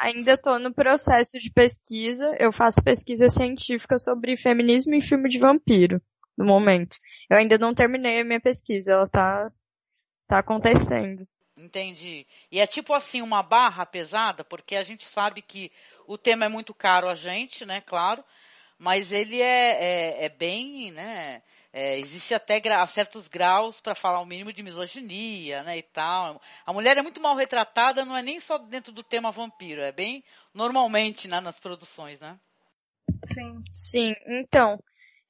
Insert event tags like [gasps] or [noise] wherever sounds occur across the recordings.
ainda estou no processo de pesquisa. Eu faço pesquisa científica sobre feminismo em filme de vampiro, no momento. Eu ainda não terminei a minha pesquisa, ela tá, tá acontecendo. Entendi. E é tipo assim uma barra pesada, porque a gente sabe que o tema é muito caro a gente, né, claro, mas ele é, é, é bem, né, é, existe até gra certos graus para falar o mínimo de misoginia, né, e tal. A mulher é muito mal retratada, não é nem só dentro do tema vampiro, é bem normalmente, né, nas produções, né? Sim. Sim, então,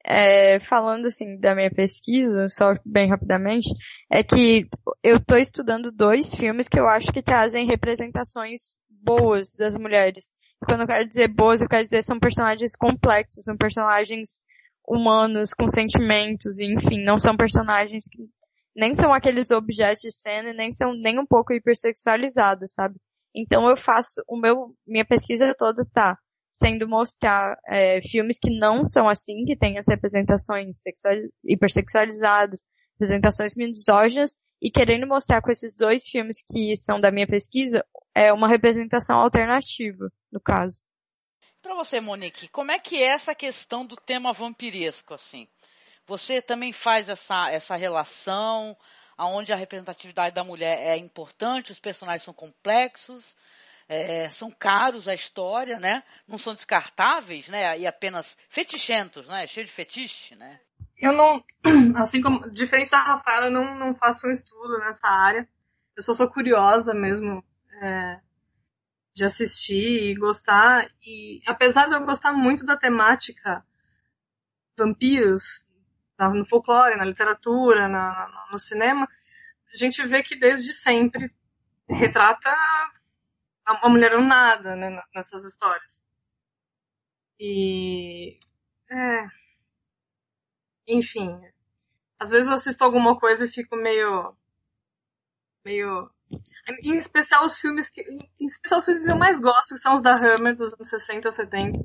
é, falando assim da minha pesquisa, só bem rapidamente, é que eu estou estudando dois filmes que eu acho que trazem representações boas das mulheres. Quando eu quero dizer boas, eu quero dizer são personagens complexos, são personagens humanos, com sentimentos, enfim, não são personagens que nem são aqueles objetos de cena, nem são nem um pouco hipersexualizadas, sabe? Então eu faço, o meu, minha pesquisa toda tá sendo mostrar é, filmes que não são assim, que têm as representações sexual, hipersexualizadas, representações misóginas, e querendo mostrar com esses dois filmes que são da minha pesquisa, é uma representação alternativa, no caso. Para você, Monique, como é que é essa questão do tema vampiresco, assim? Você também faz essa, essa relação, aonde a representatividade da mulher é importante, os personagens são complexos, é, são caros a história, né? Não são descartáveis, né? E apenas fetichentos, né? Cheio de fetiche, né? Eu não, [clears throat] assim como, diferente da Rafaela, eu não, não faço um estudo nessa área. Eu só sou curiosa mesmo. É, de assistir e gostar. E apesar de eu gostar muito da temática vampiros, no folclore, na literatura, na, no cinema, a gente vê que desde sempre retrata a, mulher não nada né, nessas histórias. E. É. Enfim. Às vezes eu assisto alguma coisa e fico meio. meio em especial os filmes que. Em especial os filmes que eu mais gosto, que são os da Hammer dos anos 60, 70.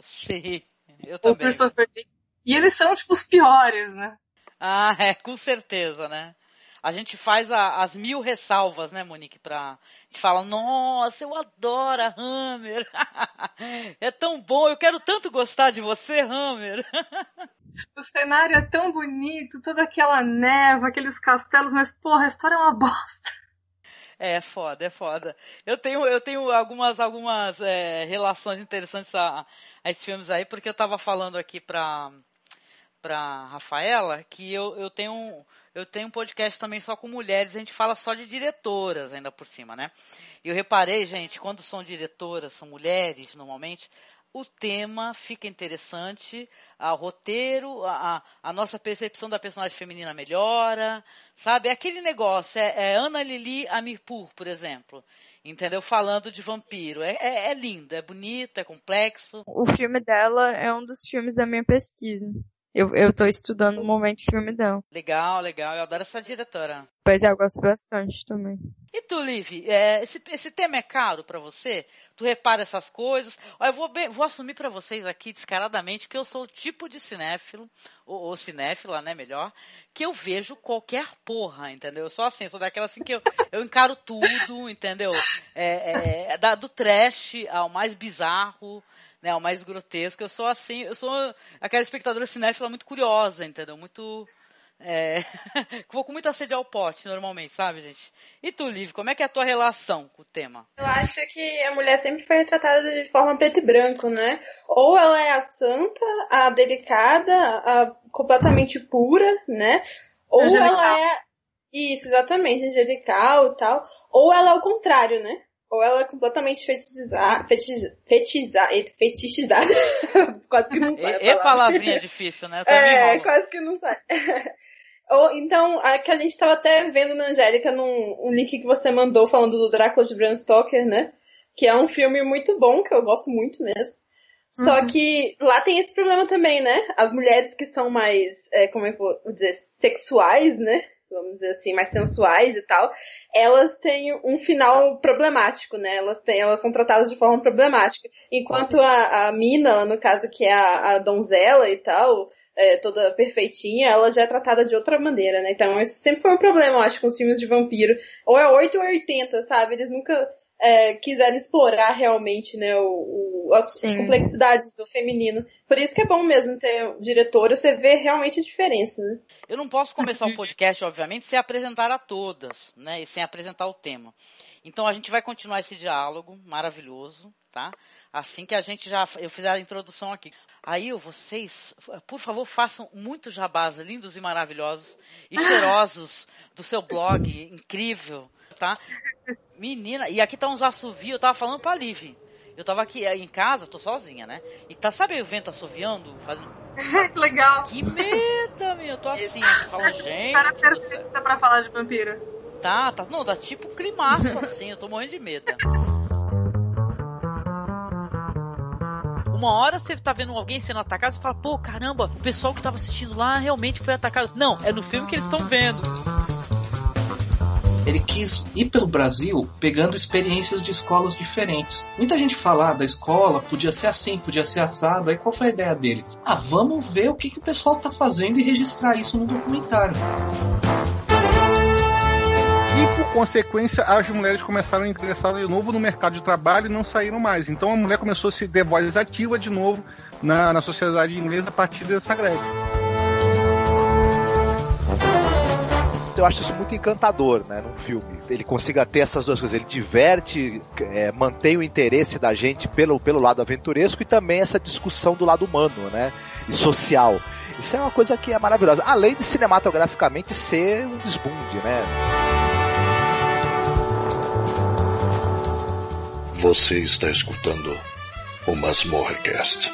Sim, eu também. O Christopher Lee. E eles são, tipo, os piores, né? Ah, é, com certeza, né? A gente faz a, as mil ressalvas, né, Monique, pra. A gente fala, nossa, eu adoro a Hammer. [laughs] é tão bom, eu quero tanto gostar de você, Hammer. [laughs] o cenário é tão bonito, toda aquela neva, aqueles castelos, mas, porra, a história é uma bosta. É foda, é foda. Eu tenho, eu tenho algumas, algumas é, relações interessantes a, a esses filmes aí, porque eu tava falando aqui pra, pra Rafaela que eu, eu tenho eu tenho um podcast também só com mulheres, a gente fala só de diretoras ainda por cima, né? E eu reparei, gente, quando são diretoras, são mulheres normalmente, o tema fica interessante, o roteiro, a, a, nossa percepção da personagem feminina melhora, sabe? Aquele negócio, é, é Ana Lili Amirpur, por exemplo, entendeu? Falando de vampiro. É, é, é lindo, é bonito, é complexo. O filme dela é um dos filmes da minha pesquisa. Eu, eu tô estudando o momento de filme dela. Legal, legal. Eu adoro essa diretora. Pois é, eu gosto bastante também. E tu, Liv, é, esse, esse tema é caro para você? Tu repara essas coisas? eu vou, vou assumir para vocês aqui descaradamente que eu sou o tipo de cinéfilo, ou, ou, cinéfila, né, melhor, que eu vejo qualquer porra, entendeu? Eu sou assim, sou daquela assim que eu, eu encaro tudo, entendeu? É, é, da, do trash ao mais bizarro, né, o mais grotesco. Eu sou assim, eu sou aquela espectadora cinéfila muito curiosa, entendeu? Muito. É, [laughs] vou com muita sede ao pote, normalmente, sabe, gente? E tu, Liv, como é que é a tua relação com o tema? Eu acho que a mulher sempre foi retratada de forma preto e branco, né? Ou ela é a santa, a delicada, a completamente pura, né? Ou angelical. ela é. Isso, exatamente, angelical e tal. Ou ela é o contrário, né? Ou ela é completamente fetichizada, [laughs] fetichizada, fetichizada. quase que não sai. É palavrinha [laughs] difícil, né? É, quase que não sai. ou, então, a que a gente estava até vendo na Angélica num um link que você mandou falando do Drácula de Bram Stoker, né? Que é um filme muito bom, que eu gosto muito mesmo. Só uhum. que lá tem esse problema também, né? As mulheres que são mais, é, como é que eu vou dizer, sexuais, né? Vamos dizer assim, mais sensuais e tal, elas têm um final problemático, né? Elas, têm, elas são tratadas de forma problemática. Enquanto a, a mina, no caso que é a, a donzela e tal, é, toda perfeitinha, ela já é tratada de outra maneira, né? Então isso sempre foi um problema, eu acho, com os filmes de vampiro. Ou é 8 ou é 80, sabe? Eles nunca é, quiserem explorar realmente, né, o, o as Sim. complexidades do feminino. Por isso que é bom mesmo ter diretora, você vê realmente a diferença, né? Eu não posso começar o podcast, obviamente, sem apresentar a todas, né? E sem apresentar o tema. Então a gente vai continuar esse diálogo maravilhoso, tá? Assim que a gente já eu fizer a introdução aqui. Aí vocês, por favor, façam muitos jabás lindos e maravilhosos e cheirosos do seu blog incrível, tá? Menina, e aqui tá uns assovios, eu tava falando pra Liv. Eu tava aqui eh, em casa, tô sozinha, né? E tá, sabe o vento assoviando? Fazendo... [laughs] que legal. Que medo, meu. Eu tô assim, falando, gente. Cara perfeita pra falar de vampiro. Tá, tá. Não, tá tipo climaço assim, eu tô morrendo de medo. Uma hora você tá vendo alguém sendo atacado, você fala, pô, caramba, o pessoal que tava assistindo lá realmente foi atacado. Não, é no filme que eles estão vendo. Ele quis ir pelo Brasil pegando experiências de escolas diferentes. Muita gente fala ah, da escola, podia ser assim, podia ser assado. Aí qual foi a ideia dele? Ah, vamos ver o que, que o pessoal tá fazendo e registrar isso no documentário. E por consequência, as mulheres começaram a ingressar de novo no mercado de trabalho e não saíram mais. Então a mulher começou a se ter voz ativa de novo na, na sociedade inglesa a partir dessa greve. Eu acho isso muito encantador, né, num filme. Ele consiga ter essas duas coisas. Ele diverte, é, mantém o interesse da gente pelo, pelo lado aventuresco e também essa discussão do lado humano, né, e social. Isso é uma coisa que é maravilhosa. Além de cinematograficamente ser um desbunde, né. Você está escutando o Masmorrecast.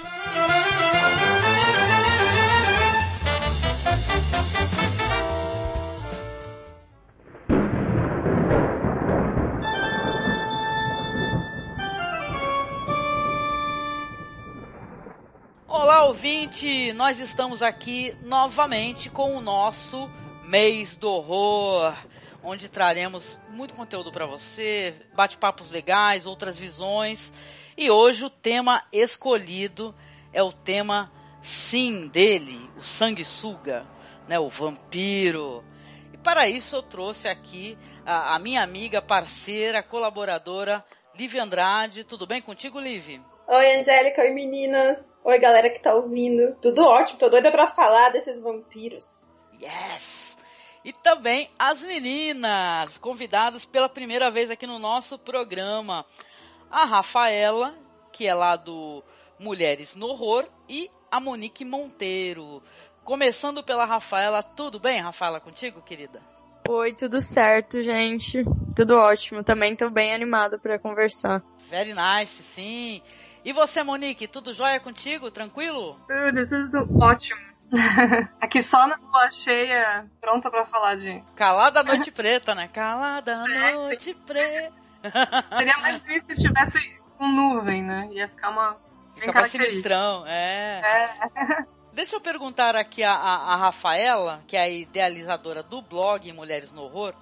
Ouvinte! Nós estamos aqui novamente com o nosso mês do horror, onde traremos muito conteúdo para você, bate-papos legais, outras visões. E hoje o tema escolhido é o tema sim dele, o sanguessuga, né, o vampiro. E para isso eu trouxe aqui a, a minha amiga, parceira, colaboradora, Liv Andrade. Tudo bem contigo, Liv? Oi, Angélica, oi meninas. Oi, galera que tá ouvindo. Tudo ótimo, tô doida pra falar desses vampiros. Yes! E também as meninas, convidadas pela primeira vez aqui no nosso programa. A Rafaela, que é lá do Mulheres no Horror, e a Monique Monteiro. Começando pela Rafaela, tudo bem, Rafaela, contigo, querida? Oi, tudo certo, gente. Tudo ótimo. Também tô bem animada para conversar. Very nice, sim. E você, Monique, tudo jóia contigo? Tranquilo? Tudo, tudo ótimo. [laughs] Aqui só na lua cheia, pronta pra falar de. Calada a noite preta, né? Calada a noite preta. [laughs] Seria mais isso se tivesse com nuvem, né? Ia ficar uma. Fica mais sinistrão, é. É. [laughs] Deixa eu perguntar aqui a, a, a, Rafaela, que é a idealizadora do blog Mulheres no Horror.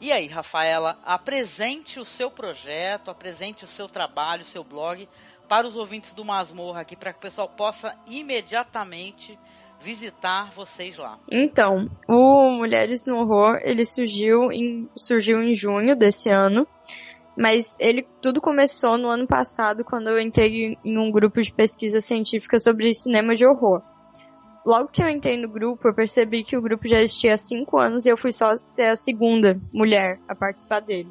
E aí, Rafaela, apresente o seu projeto, apresente o seu trabalho, o seu blog para os ouvintes do Masmorra aqui, para que o pessoal possa imediatamente visitar vocês lá. Então, o Mulheres no Horror, ele surgiu em, surgiu em junho desse ano, mas ele tudo começou no ano passado, quando eu entrei em um grupo de pesquisa científica sobre cinema de horror. Logo que eu entrei no grupo, eu percebi que o grupo já existia há cinco anos e eu fui só ser a segunda mulher a participar dele.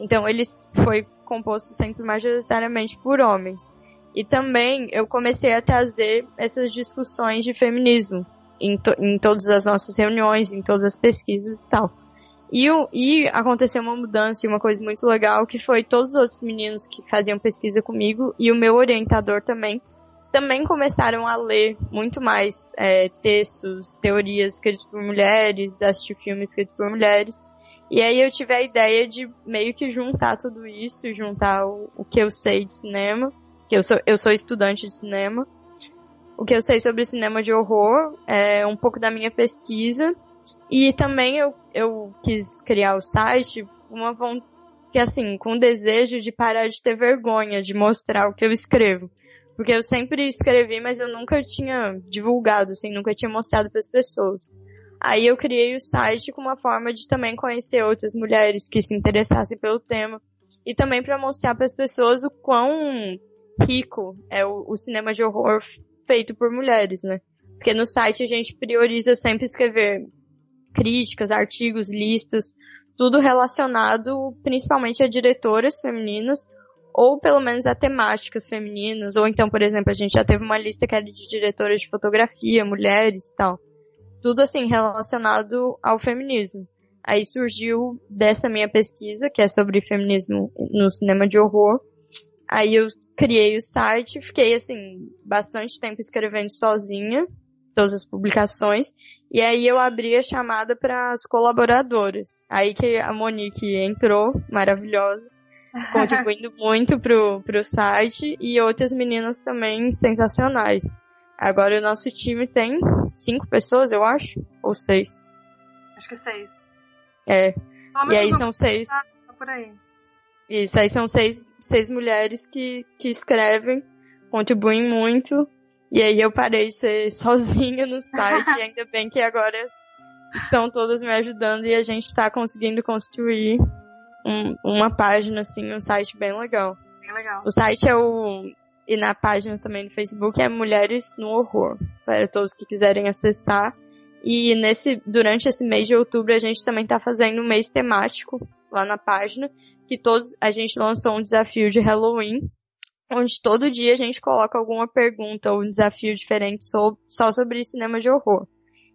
Então ele foi composto sempre majoritariamente por homens. E também eu comecei a trazer essas discussões de feminismo em, to em todas as nossas reuniões, em todas as pesquisas e tal. E, e aconteceu uma mudança e uma coisa muito legal que foi todos os outros meninos que faziam pesquisa comigo e o meu orientador também também começaram a ler muito mais é, textos, teorias escritos por mulheres, assistir filmes escritos por mulheres. E aí eu tive a ideia de meio que juntar tudo isso, juntar o, o que eu sei de cinema, que eu sou, eu sou estudante de cinema, o que eu sei sobre cinema de horror, é, um pouco da minha pesquisa, e também eu, eu quis criar o site uma que assim, com o desejo de parar de ter vergonha de mostrar o que eu escrevo. Porque eu sempre escrevi, mas eu nunca tinha divulgado, assim, nunca tinha mostrado para as pessoas. Aí eu criei o site com uma forma de também conhecer outras mulheres que se interessassem pelo tema, e também para mostrar para as pessoas o quão rico é o, o cinema de horror feito por mulheres, né? Porque no site a gente prioriza sempre escrever críticas, artigos, listas, tudo relacionado principalmente a diretoras femininas ou pelo menos a temáticas femininas, ou então, por exemplo, a gente já teve uma lista que era de diretoras de fotografia, mulheres e tal. Tudo assim relacionado ao feminismo. Aí surgiu dessa minha pesquisa, que é sobre feminismo no cinema de horror. Aí eu criei o site, fiquei assim, bastante tempo escrevendo sozinha, todas as publicações, e aí eu abri a chamada para as colaboradoras. Aí que a Monique entrou, maravilhosa, contribuindo [laughs] muito pro, pro site, e outras meninas também sensacionais. Agora o nosso time tem cinco pessoas, eu acho, ou seis. Acho que seis. É. E aí são seis. Tá, tá por aí. Isso, aí são seis, seis mulheres que, que escrevem, contribuem muito. E aí eu parei de ser [laughs] sozinha no site, e ainda bem que agora estão todas me ajudando e a gente está conseguindo construir um, uma página, assim, um site bem legal. Bem legal. O site é o. E na página também no Facebook é Mulheres no Horror, para todos que quiserem acessar. E nesse, durante esse mês de outubro a gente também está fazendo um mês temático lá na página, que todos, a gente lançou um desafio de Halloween, onde todo dia a gente coloca alguma pergunta ou um desafio diferente só sobre cinema de horror.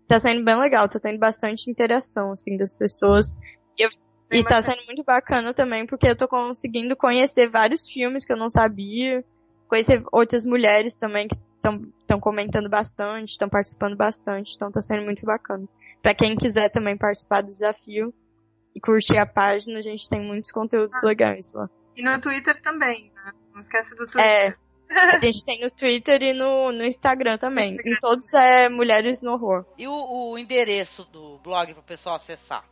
Tá sendo bem legal, tá tendo bastante interação, assim, das pessoas. Eu, e tá sendo muito bacana também, porque eu tô conseguindo conhecer vários filmes que eu não sabia, conhecer outras mulheres também que estão comentando bastante, estão participando bastante, então tá sendo muito bacana. Para quem quiser também participar do desafio e curtir a página, a gente tem muitos conteúdos ah. legais lá. E no Twitter também, né? Não esquece do Twitter. É. A gente tem no Twitter e no, no Instagram também. Em todos é Mulheres no Horror. E o, o endereço do blog para o pessoal acessar?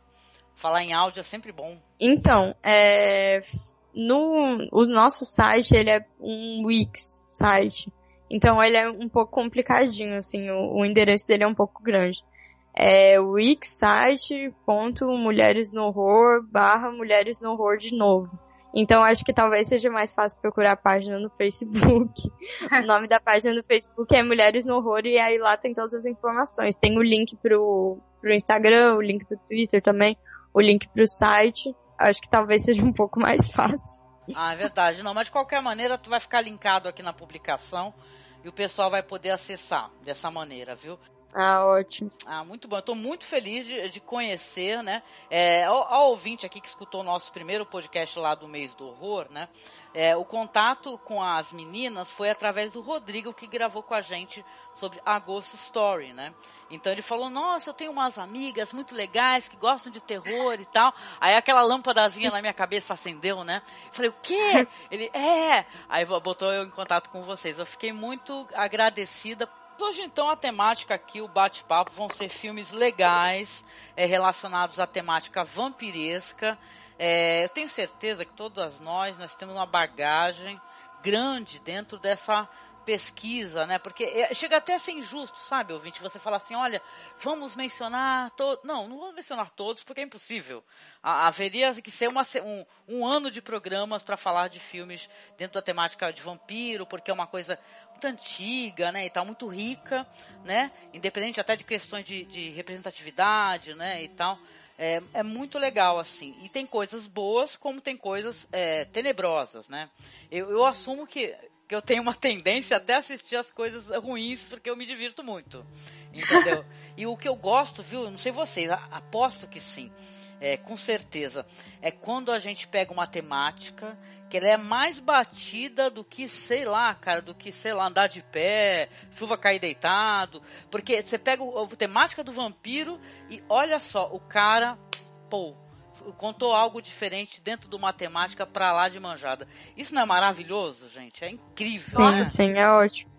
Falar em áudio é sempre bom. Então, é, no o nosso site ele é um Wix site. Então ele é um pouco complicadinho, assim, o, o endereço dele é um pouco grande. É wixsite.mulheres no horror barra mulheres no horror de novo. Então acho que talvez seja mais fácil procurar a página no Facebook. o nome da página no Facebook é Mulheres no Horror e aí lá tem todas as informações. Tem o link pro, pro Instagram, o link pro Twitter também, o link pro site. Acho que talvez seja um pouco mais fácil. Ah, é verdade. Não, mas de qualquer maneira tu vai ficar linkado aqui na publicação e o pessoal vai poder acessar dessa maneira, viu? Ah, ótimo. Ah, muito bom. Estou muito feliz de, de conhecer, né? É, ao, ao, ouvinte aqui que escutou o nosso primeiro podcast lá do mês do horror, né? É, o contato com as meninas foi através do Rodrigo que gravou com a gente sobre a Ghost Story, né? Então ele falou: Nossa, eu tenho umas amigas muito legais que gostam de terror e tal. Aí aquela lâmpadazinha na minha cabeça acendeu, né? Falei: O quê? Ele: É. Aí botou eu em contato com vocês. Eu fiquei muito agradecida Hoje, então, a temática aqui, o bate-papo, vão ser filmes legais é, relacionados à temática vampiresca. É, eu tenho certeza que todas nós, nós temos uma bagagem grande dentro dessa pesquisa, né? Porque é, chega até a ser injusto, sabe, ouvinte? Você fala assim, olha, vamos mencionar todos. Não, não vamos mencionar todos, porque é impossível. haveria que ser uma, um, um ano de programas para falar de filmes dentro da temática de vampiro, porque é uma coisa muito antiga, né? E tal, muito rica, né? Independente até de questões de, de representatividade, né? E tal. É, é, muito legal, assim. E tem coisas boas, como tem coisas é, tenebrosas, né? Eu, eu assumo que que eu tenho uma tendência até assistir as coisas ruins porque eu me divirto muito. Entendeu? [laughs] e o que eu gosto, viu? Não sei vocês, aposto que sim. É, com certeza. É quando a gente pega uma temática que ela é mais batida do que, sei lá, cara, do que, sei lá, andar de pé, chuva cair deitado. Porque você pega a temática do vampiro e olha só, o cara, pô, contou algo diferente dentro do matemática para lá de manjada. Isso não é maravilhoso, gente? É incrível. Sim, né? sim, é ótimo.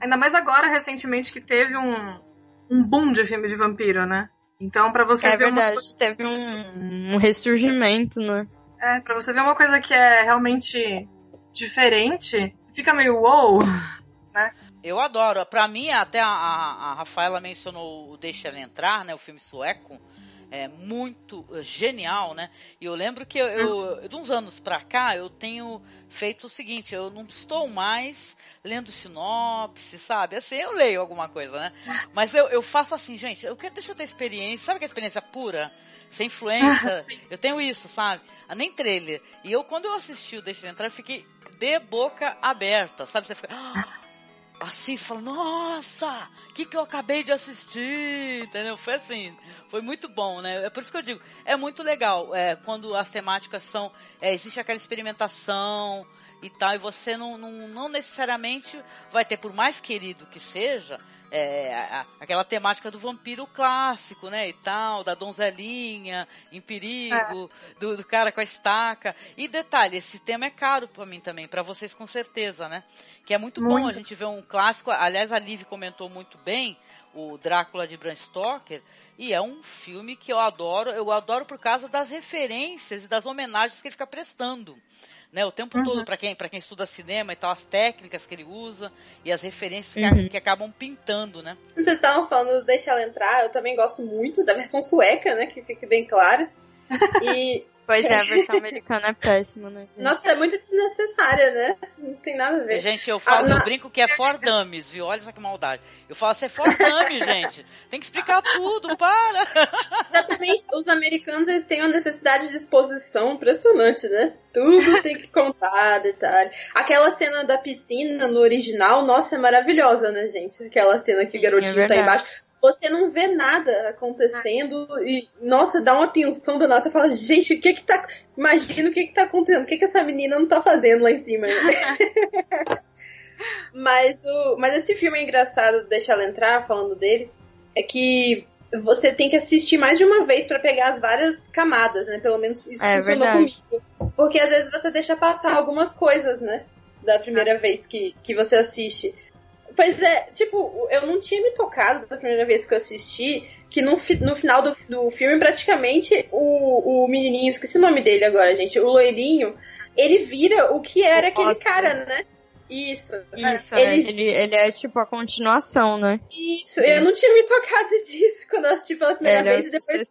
Ainda mais agora, recentemente, que teve um, um boom de filme de vampiro, né? Então, para você é ver. É verdade, uma... teve um, um ressurgimento, né? É, pra você ver uma coisa que é realmente diferente, fica meio wow, né? Eu adoro. Pra mim, até a, a, a Rafaela mencionou o Deixa Ela Entrar, né? O filme sueco é, muito uh, genial, né? E eu lembro que eu, eu, de uns anos pra cá, eu tenho feito o seguinte, eu não estou mais lendo sinopse, sabe? Assim, eu leio alguma coisa, né? Mas eu, eu faço assim, gente, eu quero, deixa eu ter experiência, sabe que é experiência pura? Sem influência, [laughs] eu tenho isso, sabe? Ah, nem trailer. E eu, quando eu assisti o Deixa eu entrar, eu fiquei de boca aberta, sabe? Você fica... [gasps] [laughs] Assim, fala, nossa, o que, que eu acabei de assistir, entendeu? Foi assim, foi muito bom, né? É por isso que eu digo, é muito legal é, quando as temáticas são, é, existe aquela experimentação e tal, e você não, não, não necessariamente vai ter, por mais querido que seja, é, a, aquela temática do vampiro clássico, né, e tal, da donzelinha em perigo, é. do, do, cara com a estaca. E detalhe, esse tema é caro para mim também, para vocês com certeza, né? Que é muito, muito, bom a gente ver um clássico. Aliás, a Liv comentou muito bem o Drácula de Bram Stoker, e é um filme que eu adoro, eu adoro por causa das referências e das homenagens que ele fica prestando né, o tempo uhum. todo para quem, quem estuda cinema e tal, as técnicas que ele usa e as referências uhum. que, que, acabam pintando, né? Vocês estavam falando do Deixa Ela Entrar, eu também gosto muito da versão sueca, né, que fique bem clara. [laughs] E Pois é, a [laughs] versão americana é péssima, né? Nossa, é muito desnecessária, né? Não tem nada a ver. Gente, eu falo, ah, eu brinco que é for dummies, viu? Olha só que maldade. Eu falo assim, é for dummies, gente. Tem que explicar tudo, para! Exatamente. Os americanos, eles têm uma necessidade de exposição impressionante, né? Tudo tem que contar, detalhe. Aquela cena da piscina no original, nossa, é maravilhosa, né, gente? Aquela cena que o garotinho é tá embaixo você não vê nada acontecendo e, nossa, dá uma tensão danada. Você fala, gente, o que que tá. Imagina o que que tá acontecendo, o que que essa menina não tá fazendo lá em cima. [laughs] mas, o, mas esse filme é engraçado, deixa ela entrar falando dele, é que você tem que assistir mais de uma vez para pegar as várias camadas, né? Pelo menos isso é, funcionou verdade. comigo. Porque às vezes você deixa passar algumas coisas, né? Da primeira ah. vez que, que você assiste. Pois é, tipo, eu não tinha me tocado da primeira vez que eu assisti que no, no final do, do filme, praticamente, o, o menininho, esqueci o nome dele agora, gente, o loirinho, ele vira o que era aquele cara, né? Isso. Isso, ele... É. ele... ele é tipo a continuação, né? Isso, eu não tinha me tocado [laughs] disso quando eu assisti pela primeira ele vez. Depois...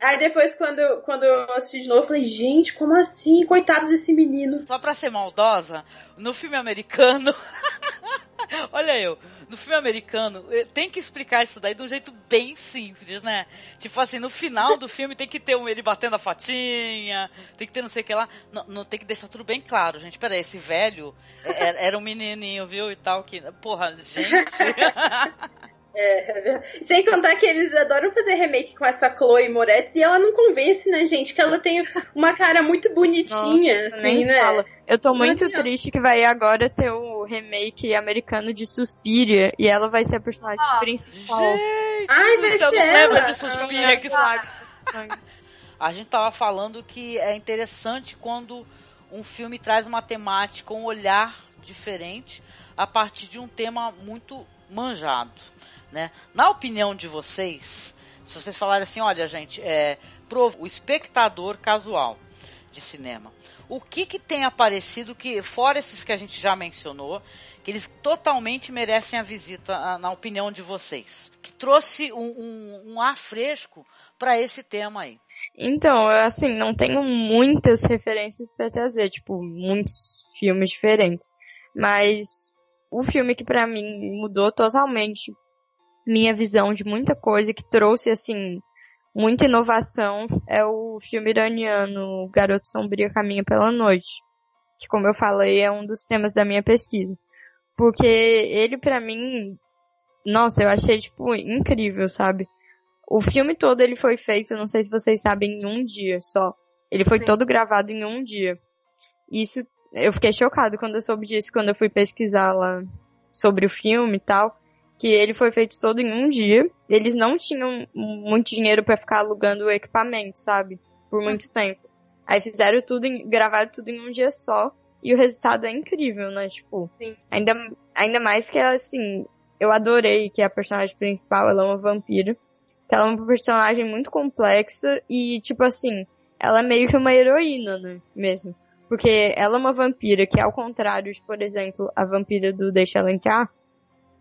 Aí depois, quando, quando eu assisti de novo, eu falei, gente, como assim? Coitado desse menino. Só pra ser maldosa, no filme americano. [laughs] [laughs] Olha eu, no filme americano, eh, tem que explicar isso daí de um jeito bem simples, né? Tipo assim, no final do filme tem que ter um, ele batendo a fatinha, tem que ter não sei o que lá. Não, não tem que deixar tudo bem claro, gente. Pera aí, esse velho era, era um menininho, viu? E tal, que. Porra, gente. [laughs] É, [laughs] sem contar que eles adoram fazer remake com essa Chloe Moretz e ela não convence, né, gente? Que ela tem uma cara muito bonitinha, Nossa, assim, né? Fala. Eu tô muito triste que vai agora ter o remake americano de Suspiria e ela vai ser a personagem Nossa, principal. Gente, Ai, vai ser ela. de Suspiria que sabe. A gente tava falando que é interessante quando um filme traz uma temática, um olhar diferente a partir de um tema muito manjado. Né? Na opinião de vocês, se vocês falarem assim, olha gente, é, pro, o espectador casual de cinema, o que, que tem aparecido que, fora esses que a gente já mencionou, que eles totalmente merecem a visita, na opinião de vocês? Que trouxe um, um, um ar fresco para esse tema aí. Então, assim, não tenho muitas referências para trazer, tipo, muitos filmes diferentes. Mas o filme que para mim mudou totalmente minha visão de muita coisa que trouxe, assim, muita inovação é o filme iraniano Garoto Sombrio Caminha pela Noite. Que, como eu falei, é um dos temas da minha pesquisa. Porque ele, para mim, nossa, eu achei, tipo, incrível, sabe? O filme todo ele foi feito, não sei se vocês sabem, em um dia só. Ele foi Sim. todo gravado em um dia. Isso, eu fiquei chocado quando eu soube disso, quando eu fui pesquisar lá sobre o filme e tal que ele foi feito todo em um dia. Eles não tinham muito dinheiro para ficar alugando o equipamento, sabe? Por muito tempo. Aí fizeram tudo, em, gravaram tudo em um dia só. E o resultado é incrível, né? Tipo, Sim. ainda, ainda mais que assim, eu adorei que a personagem principal, ela é uma vampira. Que ela é uma personagem muito complexa e, tipo assim, ela é meio que uma heroína, né? Mesmo. Porque ela é uma vampira que, ao contrário de, por exemplo, a vampira do Deixa Ela Entrar,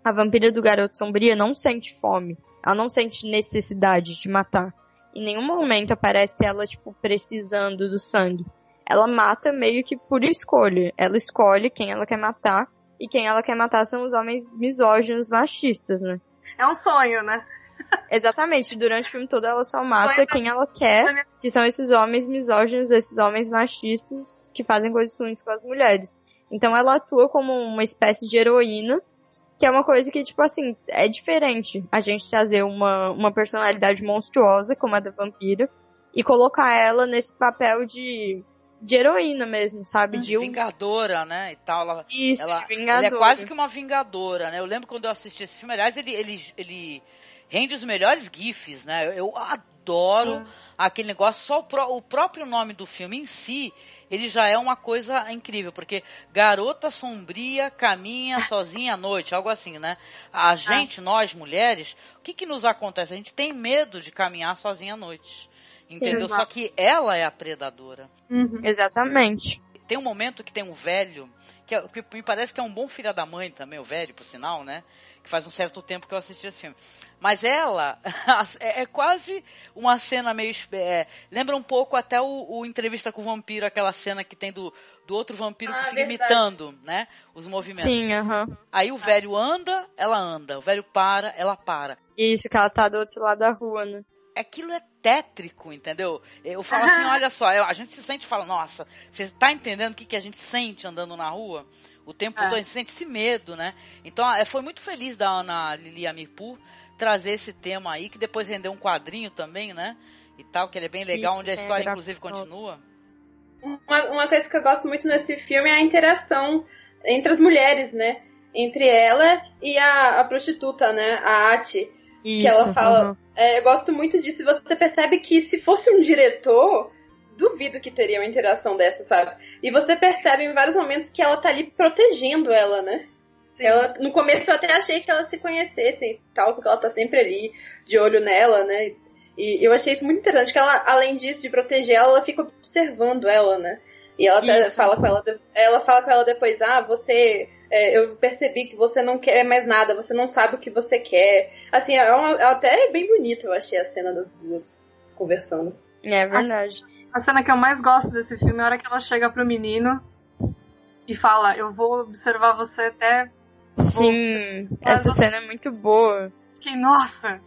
a vampira do Garoto Sombria não sente fome. Ela não sente necessidade de matar. Em nenhum momento aparece ela, tipo, precisando do sangue. Ela mata meio que por escolha. Ela escolhe quem ela quer matar. E quem ela quer matar são os homens misóginos machistas, né? É um sonho, né? [laughs] Exatamente. Durante o filme todo ela só mata quem ela quer, que são esses homens misóginos, esses homens machistas que fazem coisas ruins com as mulheres. Então ela atua como uma espécie de heroína, que é uma coisa que, tipo assim, é diferente a gente trazer uma, uma personalidade monstruosa, como a da vampira, e colocar ela nesse papel de, de heroína mesmo, sabe? De um... Vingadora, né? E tal. Ela, Isso, ela, vingadora. Ele é quase que uma vingadora, né? Eu lembro quando eu assisti esse filme, aliás, ele, ele, ele rende os melhores GIFs, né? Eu, eu adoro Hum. aquele negócio, só o, o próprio nome do filme em si, ele já é uma coisa incrível, porque garota sombria caminha [laughs] sozinha à noite, algo assim, né? A gente, nós mulheres, o que que nos acontece? A gente tem medo de caminhar sozinha à noite. Entendeu? exato. Só que ela é a predadora. Uhum. Exatamente. Tem um momento que tem um velho, que, é- que me parece que é um bom filho da mãe também, o velho, por sinal, né? Que faz um certo tempo que eu assisti esse filme. Mas ela [laughs] é, é quase uma cena meio. é, lembra um pouco até o, o Entrevista com o Vampiro, aquela cena que tem do, do outro vampiro que Ah, fica verdade. imitando, né? Os movimentos. Sim, aham. Aí o velho anda, ela anda. O velho para, ela para. Isso, que ela tá do outro lado da rua, né? aquilo é tétrico, entendeu? Eu falo assim, [laughs] olha só, eu- a gente se sente e fala, nossa, você tá entendendo o que, que a gente sente andando na rua? O tempo É. todo a gente sente esse medo, né? Então, é, foi muito feliz da Ana Lili Amirpur trazer esse tema aí, que depois rendeu um quadrinho também, né? E tal, que ele é bem legal, Isso, onde a a história, graphic inclusive, continua. Uma, uma coisa que eu gosto muito nesse filme é a interação entre as mulheres, né? Entre ela e a, a prostituta, né? A Ati. Isso. ela fala- aham. É, eu gosto muito disso. Você percebe que se fosse um diretor, duvido que teria uma interação dessa, sabe? E você percebe em vários momentos que ela tá ali protegendo ela, né? Ela, no começo eu até achei que elas se conhecessem e tal, porque ela tá sempre ali, de olho nela, né? E eu achei isso muito interessante, que ela, além disso, de proteger ela, ela fica observando ela, né? E ela até Isso. fala com ela, ela fala com ela depois, ah, você. é, eu percebi que você não quer mais nada, você não sabe o que você quer. Assim, é, uma, é até bem bonito, eu achei a cena das duas conversando. É verdade. A cena que eu mais gosto desse filme é a hora que ela chega pro menino e fala, eu vou observar você até. Sim, Mas essa cena é muito boa. Fiquei, nossa!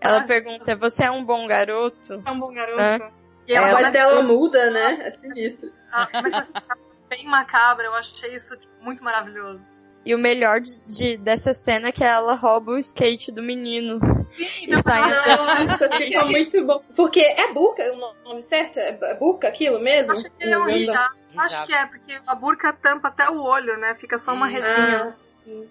Ela pergunta, você é um bom garoto? Você é um bom garoto. É. E a ela voz começa dela muda, né? É sinistro. a- começa a ficar bem macabra, eu achei isso tipo, muito maravilhoso. E o melhor de, de- dessa cena é que ela rouba o skate do menino. Sim, E sai. Nossa, fica muito bom. Porque é burca o nome certo? É é burca aquilo mesmo? Acho que é um. Acho que é, porque a burca tampa até o olho, né? Fica só uma redinha. Ah, sim.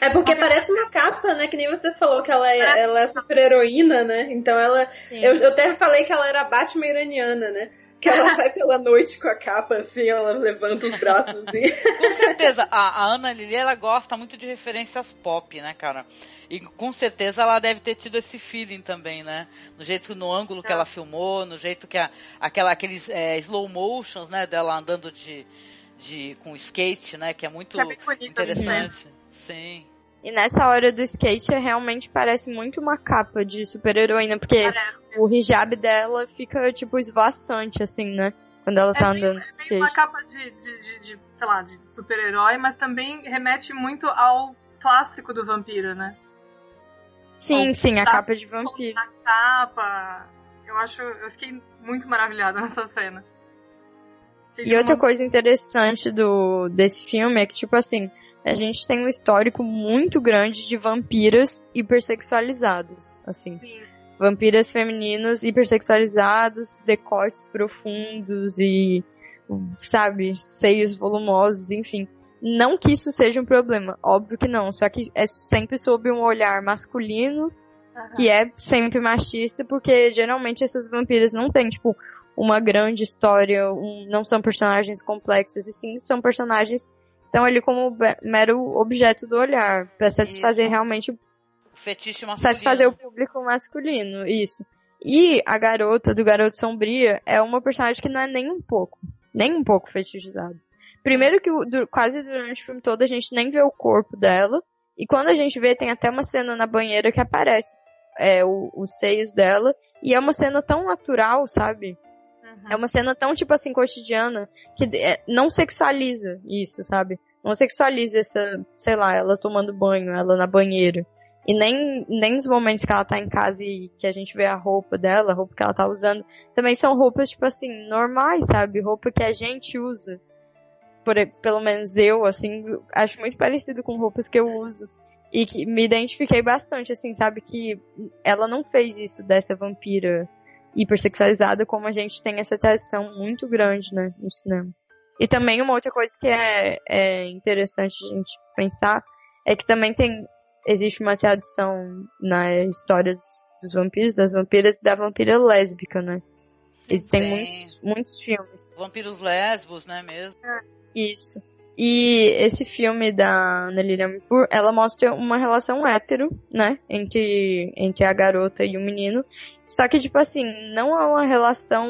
É porque parece uma capa, né? Que nem você falou que ela é, ela é super heroína, né? Então ela. Eu, eu até falei que ela era Batman iraniana, né? Que ela sai pela noite com a capa, assim, ela levanta os braços assim. Com certeza, a, a Ana Lili, ela gosta muito de referências pop, né, cara? E com certeza ela deve ter tido esse feeling também, né? No jeito, no ângulo que ela filmou, no jeito que a, aquela, aqueles é, slow motions, né, dela andando de, de, com skate, né, que é muito é a cena. interessante. Sim. E nessa hora do skate, é, realmente parece muito uma capa de super-heroína, porque Parece. o hijab dela fica, tipo, esvoaçante, assim, né? Quando ela tá É bem- andando de Tem skate. uma capa de, de, de, de, sei lá, de super-herói, mas também remete muito ao clássico do vampiro, né? Sim, sim, a Tá capa de vampiro. A capa. Eu acho. Eu fiquei muito maravilhada [laughs] nessa cena. E outra coisa interessante do desse filme é que, tipo assim, a gente tem um histórico muito grande de vampiras hipersexualizadas, assim. Sim. Vampiras femininas hipersexualizadas, decotes profundos e, sabe, seios volumosos, enfim. Não que isso seja um problema, óbvio que não, só que é sempre sob um olhar masculino Aham. que é sempre machista, porque geralmente essas vampiras não têm, tipo, uma grande história, um- não são personagens complexas, e sim são personagens que estão ali como mero objeto do olhar, pra satisfazer Isso. realmente, O fetiche masculino. satisfazer o público masculino, isso. E a garota do Garoto Sombria é uma personagem que não é nem um pouco, nem um pouco fetichizada. Primeiro que quase durante o filme todo a gente nem vê o corpo dela, e quando a gente vê tem até uma cena na banheira que aparece é, o- os seios dela. E é uma cena tão natural, sabe? Uhum. É uma cena tão, tipo assim, cotidiana, que é, não sexualiza isso, sabe? Não sexualiza essa, sei lá, ela tomando banho, ela na banheira. E nem, nem os momentos que ela tá em casa e que a gente vê a roupa dela, a roupa que ela tá usando, também são roupas, tipo assim, normais, sabe? Roupa que a gente usa. Por, pelo menos eu, assim, acho muito parecido com roupas que eu uso. E que me identifiquei bastante, assim, sabe? Que ela não fez isso dessa vampira hipersexualizada, como a gente tem essa tradição muito grande, né, no cinema. E também uma outra coisa que é, é interessante a gente pensar é que também tem existe uma tradição na história dos, dos vampiros, das vampiras e da vampira lésbica, né? Existem Tem. muitos, muitos filmes. Vampiros lésbos, né, mesmo? Isso. E esse filme da Ana Lilian ela mostra uma relação hétero, né? Entre, entre a garota e o menino. Só que, tipo assim, não é uma relação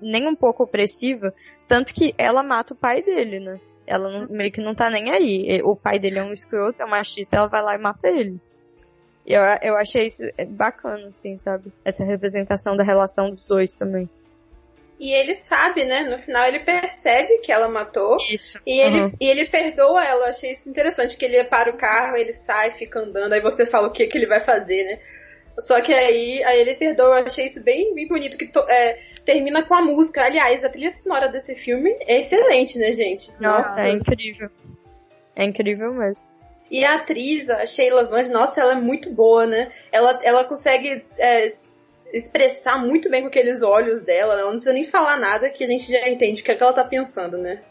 nem um pouco opressiva, tanto que ela mata o pai dele, né? Ela não- meio que não tá nem aí. O pai dele é um escroto, é um machista, ela vai lá e mata ele. Eu, eu achei isso bacana, assim, sabe? Essa representação da relação dos dois também. E ele sabe, né? No final ele percebe que ela matou. Isso. E ele, Uhum. e ele perdoa ela, eu achei isso interessante, que ele para o carro, ele sai, fica andando, aí você fala o que, que ele vai fazer, né? Só que aí, aí ele perdoa, eu achei isso bem, bem bonito, que to- é, termina com a música. Aliás, a trilha sonora desse filme é excelente, né, gente? Nossa, é incrível. É incrível mesmo. E a atriz, a Sheila Vance, nossa, ela é muito boa, né? Ela, ela consegue é, expressar muito bem com aqueles olhos dela, ela não precisa nem falar nada que a gente já entende o que, é que ela tá pensando, né?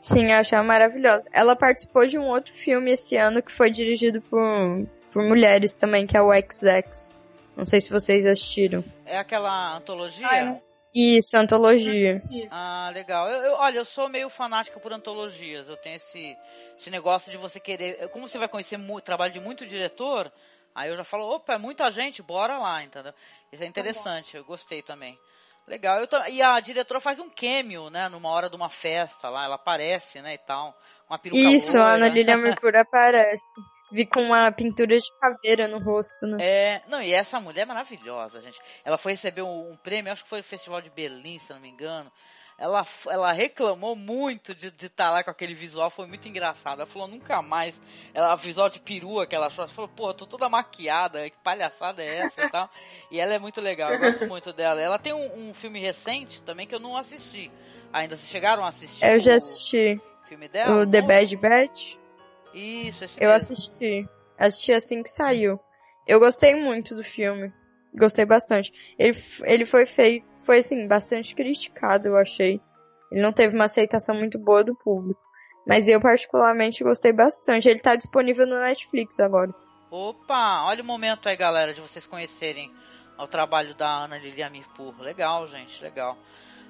Sim, eu achei ela maravilhosa. Ela participou de um outro filme esse ano que foi dirigido por, por mulheres também, que é o XX. Não sei se vocês assistiram. É aquela antologia? Ah. Isso, antologia. Ah, legal. Eu, eu- olha, eu sou meio fanática por antologias. Eu tenho esse, esse negócio de você querer. Como você vai conhecer o trabalho de muito diretor, aí eu já falo, opa, é muita gente, bora lá, entendeu? Isso é interessante, eu gostei também. Legal. Eu e a diretora faz um cameo, né? Numa hora de uma festa lá, ela aparece, né, e tal. Com a peruca Isso, a. Ana Lilian [laughs] Mercúrio aparece. Vi com uma pintura de caveira no rosto, né? É, não, e essa mulher é maravilhosa, gente. Ela foi receber um, um prêmio, acho que foi no Festival de Berlim, se não me engano. Ela, ela reclamou muito de estar lá com aquele visual, foi muito engraçado. Ela falou nunca mais. Ela, visual de perua que ela achou, ela falou, pô, eu tô toda maquiada, que palhaçada é essa e tal. E ela é muito legal, eu gosto muito dela. Ela tem um, um filme recente também que eu não assisti. Ainda vocês chegaram a assistir? Eu já o assisti filme dela? o The Bad Batch. Isso, Eu mesmo. assisti. Assisti assim que saiu. Eu gostei muito do filme. Gostei bastante. Ele, ele foi feito, foi assim, bastante criticado, eu achei. Ele não teve uma aceitação muito boa do público. Mas eu particularmente gostei bastante. Ele tá disponível no Netflix agora. Opa, olha o momento aí, galera, de vocês conhecerem o trabalho da Ana Lilia Mirpur. Legal, gente, legal.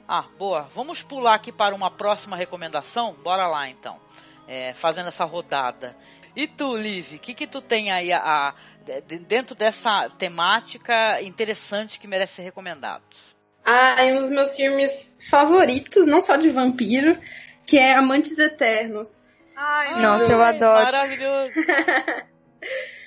Ah, boa. Vamos pular aqui para uma próxima recomendação? Bora lá, então. É, fazendo essa rodada. E tu, Liv, o que que tu tem aí a, a- de- dentro dessa temática interessante que merece ser recomendado? Ah, é um dos meus filmes favoritos, não só de vampiro, que é Amantes Eternos. Ai, Nossa, eu adoro. Maravilhoso. [laughs]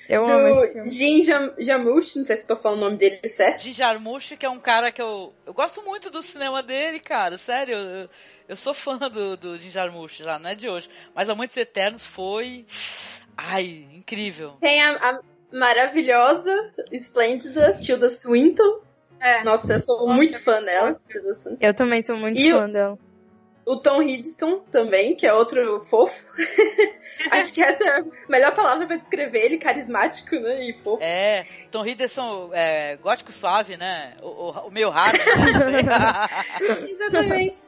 Eu amo esse Do filme. Jim Jam- Jarmusch, não sei se estou falando o nome dele certo. Jim Jarmusch, que é um cara que eu, eu gosto muito do cinema dele, cara, sério, eu, eu sou fã do, do Jim Jarmusch já, não é de hoje, mas Amantes Eternos foi, ai, incrível. Tem a, a maravilhosa, esplêndida Tilda Swinton. É. Nossa, eu sou muito fã dela. Tilda Swinton. Eu também sou muito E fã dela. O Tom Hiddleston também, que é outro fofo. [laughs] Acho que essa é a melhor palavra pra descrever ele, carismático, né? E fofo. É, Tom Hiddleston, é, gótico suave, né, o, o, o meio hard, né? [laughs] [laughs] Exatamente.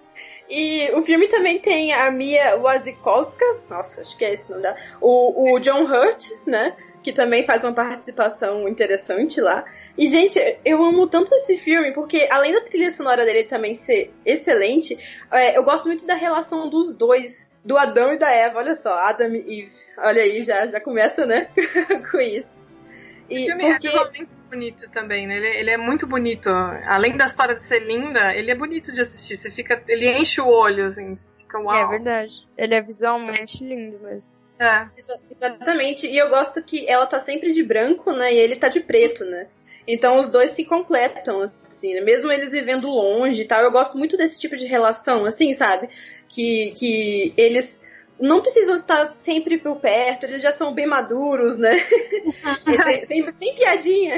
E o filme também tem a Mia Wasikowska, nossa, acho que é esse o nome dela, o, o John Hurt, né? Que também faz uma participação interessante lá. E, gente, eu amo tanto esse filme, porque além da trilha sonora dele também ser excelente, é, eu gosto muito da relação dos dois, do Adão e da Eva. Olha só, Adam e Eve. Olha aí, já, já começa, né? [laughs] com isso. O E filme é porque... visualmente bonito também, né? Ele, ele é muito bonito. Além da história de ser linda, ele é bonito de assistir. Você fica, ele enche o olho, assim. Fica uau. É verdade. Ele é visualmente lindo mesmo. É. Exa- Exatamente. E eu gosto que ela tá sempre de branco, né? E ele tá de preto, né? Então os dois se completam, assim, né? Mesmo eles vivendo longe e tal. Eu gosto muito desse tipo de relação, assim, sabe? Que, que eles não precisam estar sempre por perto, eles já são bem maduros, né? [laughs] E sem, sem, sem piadinha.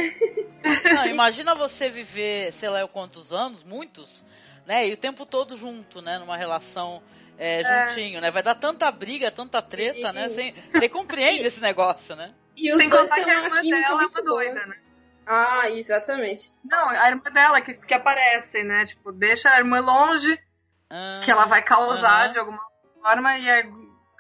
Não, imagina você viver, sei lá, eu quantos anos, muitos, né? E o tempo todo junto, né? Numa relação é, juntinho, né? Vai dar tanta briga, tanta treta, né? Você, você compreende [laughs] esse negócio, né? E os Sem dois contar que a irmã dela é uma boa. doida, né? Ah, exatamente. Não, a irmã dela que, que aparece, né? Tipo, deixa a irmã longe, Ah, que ela vai causar aham. de alguma forma, e aí,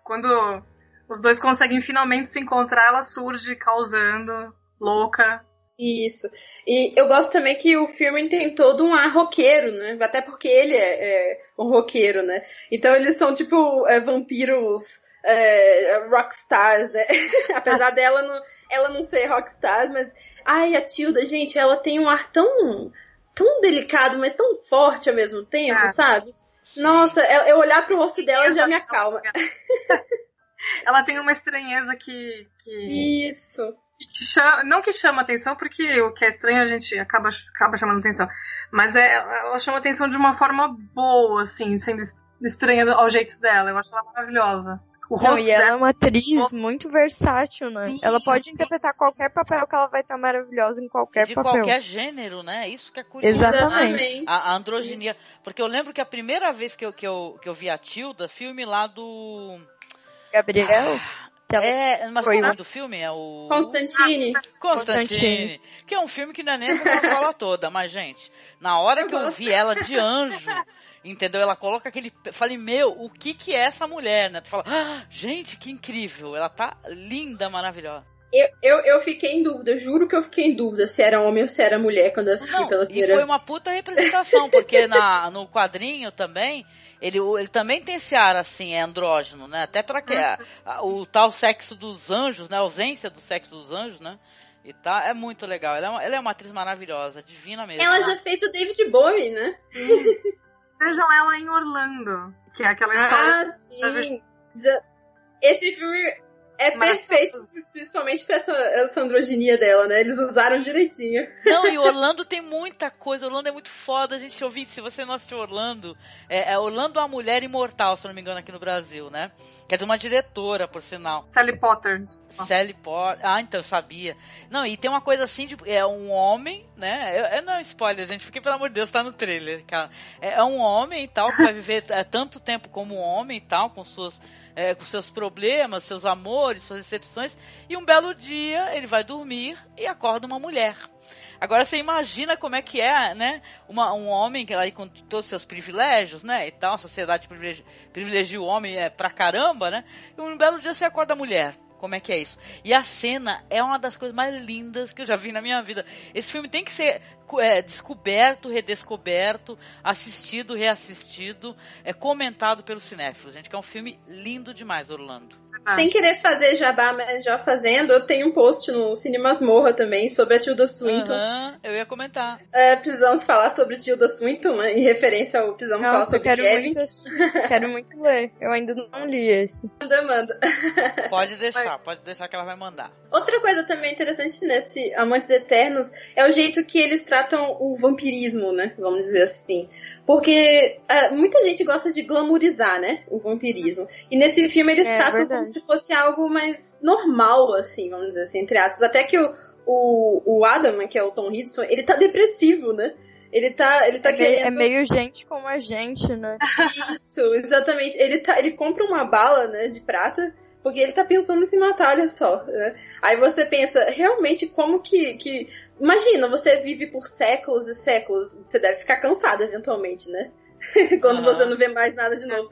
quando os dois conseguem finalmente se encontrar, ela surge causando, louca. Isso. E eu gosto também que o filme tem todo um ar roqueiro, né? Até porque ele é, é um roqueiro, né? Então eles são tipo é, vampiros é, rockstars, né? [laughs] Apesar dela não, ela não ser rockstar, mas. Ai, a Tilda, gente, ela tem um ar tão. tão delicado, mas tão forte ao mesmo tempo, Ah. sabe? Nossa, eu eu olhar pro rosto dela já me acalma. [laughs] Ela tem uma estranheza que. que, Isso. Que chama, não que chama atenção, porque o que é estranho a gente acaba, acaba chamando atenção. Mas é, ela chama atenção de uma forma boa, assim, sendo estranha ao jeito dela. Eu acho ela maravilhosa. O Não, e ela é uma atriz muito versátil, né? Sim, ela pode sim. interpretar qualquer papel que ela vai estar maravilhosa em qualquer de papel. qualquer gênero, né? Isso que é curioso. Exatamente. Né? A, a androginia. Porque eu lembro que a primeira vez que eu, que eu, que eu vi a Tilda, filme lá do. Gabriel? que ela- É, mas Foi é o nome do filme? É o. Constantine. Constantine. Constantine. Que é um filme que não é nem essa Coca-Cola [laughs] toda, mas, gente, na hora que eu vi ela de anjo, entendeu? Ela coloca aquele. Falei, meu, o que que é essa mulher, né? Tu fala, ah, gente, que incrível. Ela tá linda, maravilhosa. Eu, eu, eu fiquei em dúvida, juro que eu fiquei em dúvida se era homem ou se era mulher quando eu assisti Não, pela e primeira foi uma vez. puta representação, porque na, no quadrinho também, ele, ele também tem esse ar assim, é andrógeno, né? Até para que a- a- o tal sexo dos anjos, né? A ausência do sexo dos anjos, né? E tá, é muito legal. Ela é uma, ela é uma atriz maravilhosa, divina mesmo. Ela já fez o David Bowie, né? Vejam ela em Orlando, que é aquela história. Ah, sim. Esse filme é perfeito, principalmente pra essa, essa androginia dela, né? Eles usaram direitinho. Não, e [laughs] Orlando tem muita coisa. Orlando é muito foda, a gente ouvir. Se você não assistiu Orlando, é, é Orlando a Mulher Imortal, se eu não me engano, aqui no Brasil, né? Que é de uma diretora, por sinal. Sally Potter. desculpa. Sally Potter. Ah, então eu sabia. Não, e tem uma coisa assim, de, é um homem, né? Eu, eu não spoiler, gente, porque pelo amor de Deus tá no trailer, cara. É, é um homem e tal, que vai viver é, tanto tempo como um homem e tal, com suas. É, com seus problemas, seus amores, suas decepções, e um belo dia ele vai dormir e acorda uma mulher. Agora você imagina como é que é, né? Uma, um homem que aí com todos os seus privilégios, né? E tal, a sociedade privilegi- privilegia o homem é, pra caramba, né? E um belo dia você acorda a mulher. Como é que é isso? E a cena é uma das coisas mais lindas que eu já vi na minha vida. Esse filme tem que ser é, descoberto, redescoberto, assistido, reassistido, é comentado pelos cinéfilos, gente, que é um filme lindo demais, Orlando. Ah. Sem querer fazer jabá, mas já fazendo, eu tenho um post no Cine Masmorra também sobre a Tilda Swinton. Aham, eu ia comentar. É, precisamos falar sobre Tilda Swinton, né? em referência ao precisamos falar eu sobre quero Kevin. muito, quero muito ler. Eu ainda não li esse. Manda, manda. [laughs] Pode deixar, pode deixar que ela vai mandar. Outra coisa também interessante nesse Amantes Eternos é o jeito que eles tratam o vampirismo, né? Vamos dizer assim. Porque ah, muita gente gosta de glamorizar, né? O vampirismo. E nesse filme eles É, tratam verdade. Se fosse algo mais normal, assim, vamos dizer assim, entre aspas. Até que o, o, o Adam, que é o Tom Hiddleston, ele tá depressivo, né? Ele tá, ele tá é, meio, querendo. é meio gente como a gente, né? Isso, exatamente. Ele, tá, ele compra uma bala, né, de prata, porque ele tá pensando em se matar, olha só. Né? Aí você pensa, realmente, como que, que. Imagina, você vive por séculos e séculos, você deve ficar cansado eventualmente, né? [laughs] Quando Aham. você não vê mais nada de novo.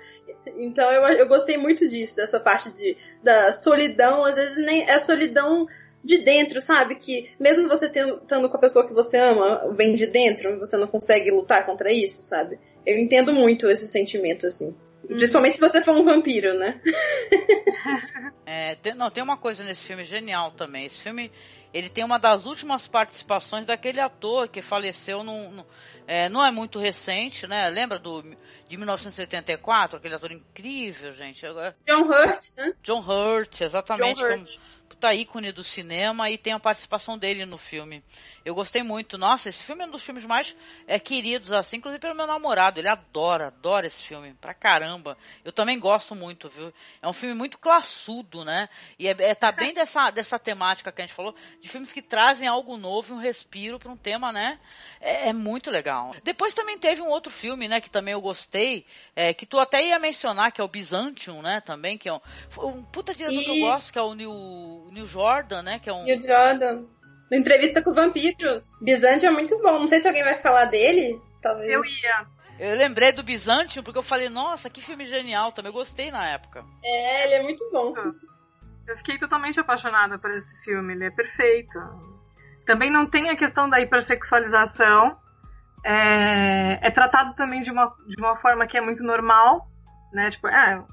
Então eu, eu gostei muito disso, dessa parte de, da solidão, às vezes nem é solidão de dentro, sabe? Que mesmo você estando com a pessoa que você ama, vem de dentro, você não consegue lutar contra isso, sabe? Eu entendo muito esse sentimento, assim. Principalmente se você for um vampiro, né? [laughs] É, tem, não, tem uma coisa nesse filme genial também. Esse filme, ele tem uma das últimas participações daquele ator que faleceu num, num- é, não é muito recente, né? Lembra do de 1984, aquele ator incrível, gente. Agora- John Hurt, né? John Hurt, exatamente, John Hurt. puta ícone do cinema e tem a participação dele no filme. Eu gostei muito. Nossa, esse filme é um dos filmes mais é, queridos, assim, inclusive pelo meu namorado. Ele adora, adora esse filme, pra caramba. Eu também gosto muito, viu? É um filme muito classudo, né? E é, é- tá bem dessa, dessa temática que a gente falou, de filmes que trazem algo novo, um respiro pra um tema, né? É, é muito legal. Depois também teve um outro filme, né, que também eu gostei, é, que tu até ia mencionar, que é o Byzantium, né, também, que é um, um puta diretor que eu Isso. gosto, que é o Neil, Neil Jordan, né, que é um... E o Jordan. Na entrevista com o vampiro. Bizante é muito bom. Não sei se alguém vai falar dele. Talvez. Eu ia. Eu lembrei do Byzantium porque eu falei, nossa, que filme genial também, eu gostei na época. É, ele é muito bom. Eu fiquei totalmente apaixonada por esse filme, ele é perfeito. Também não tem a questão da hipersexualização. É, é tratado também de uma, de uma forma que é muito normal, né? Tipo, é,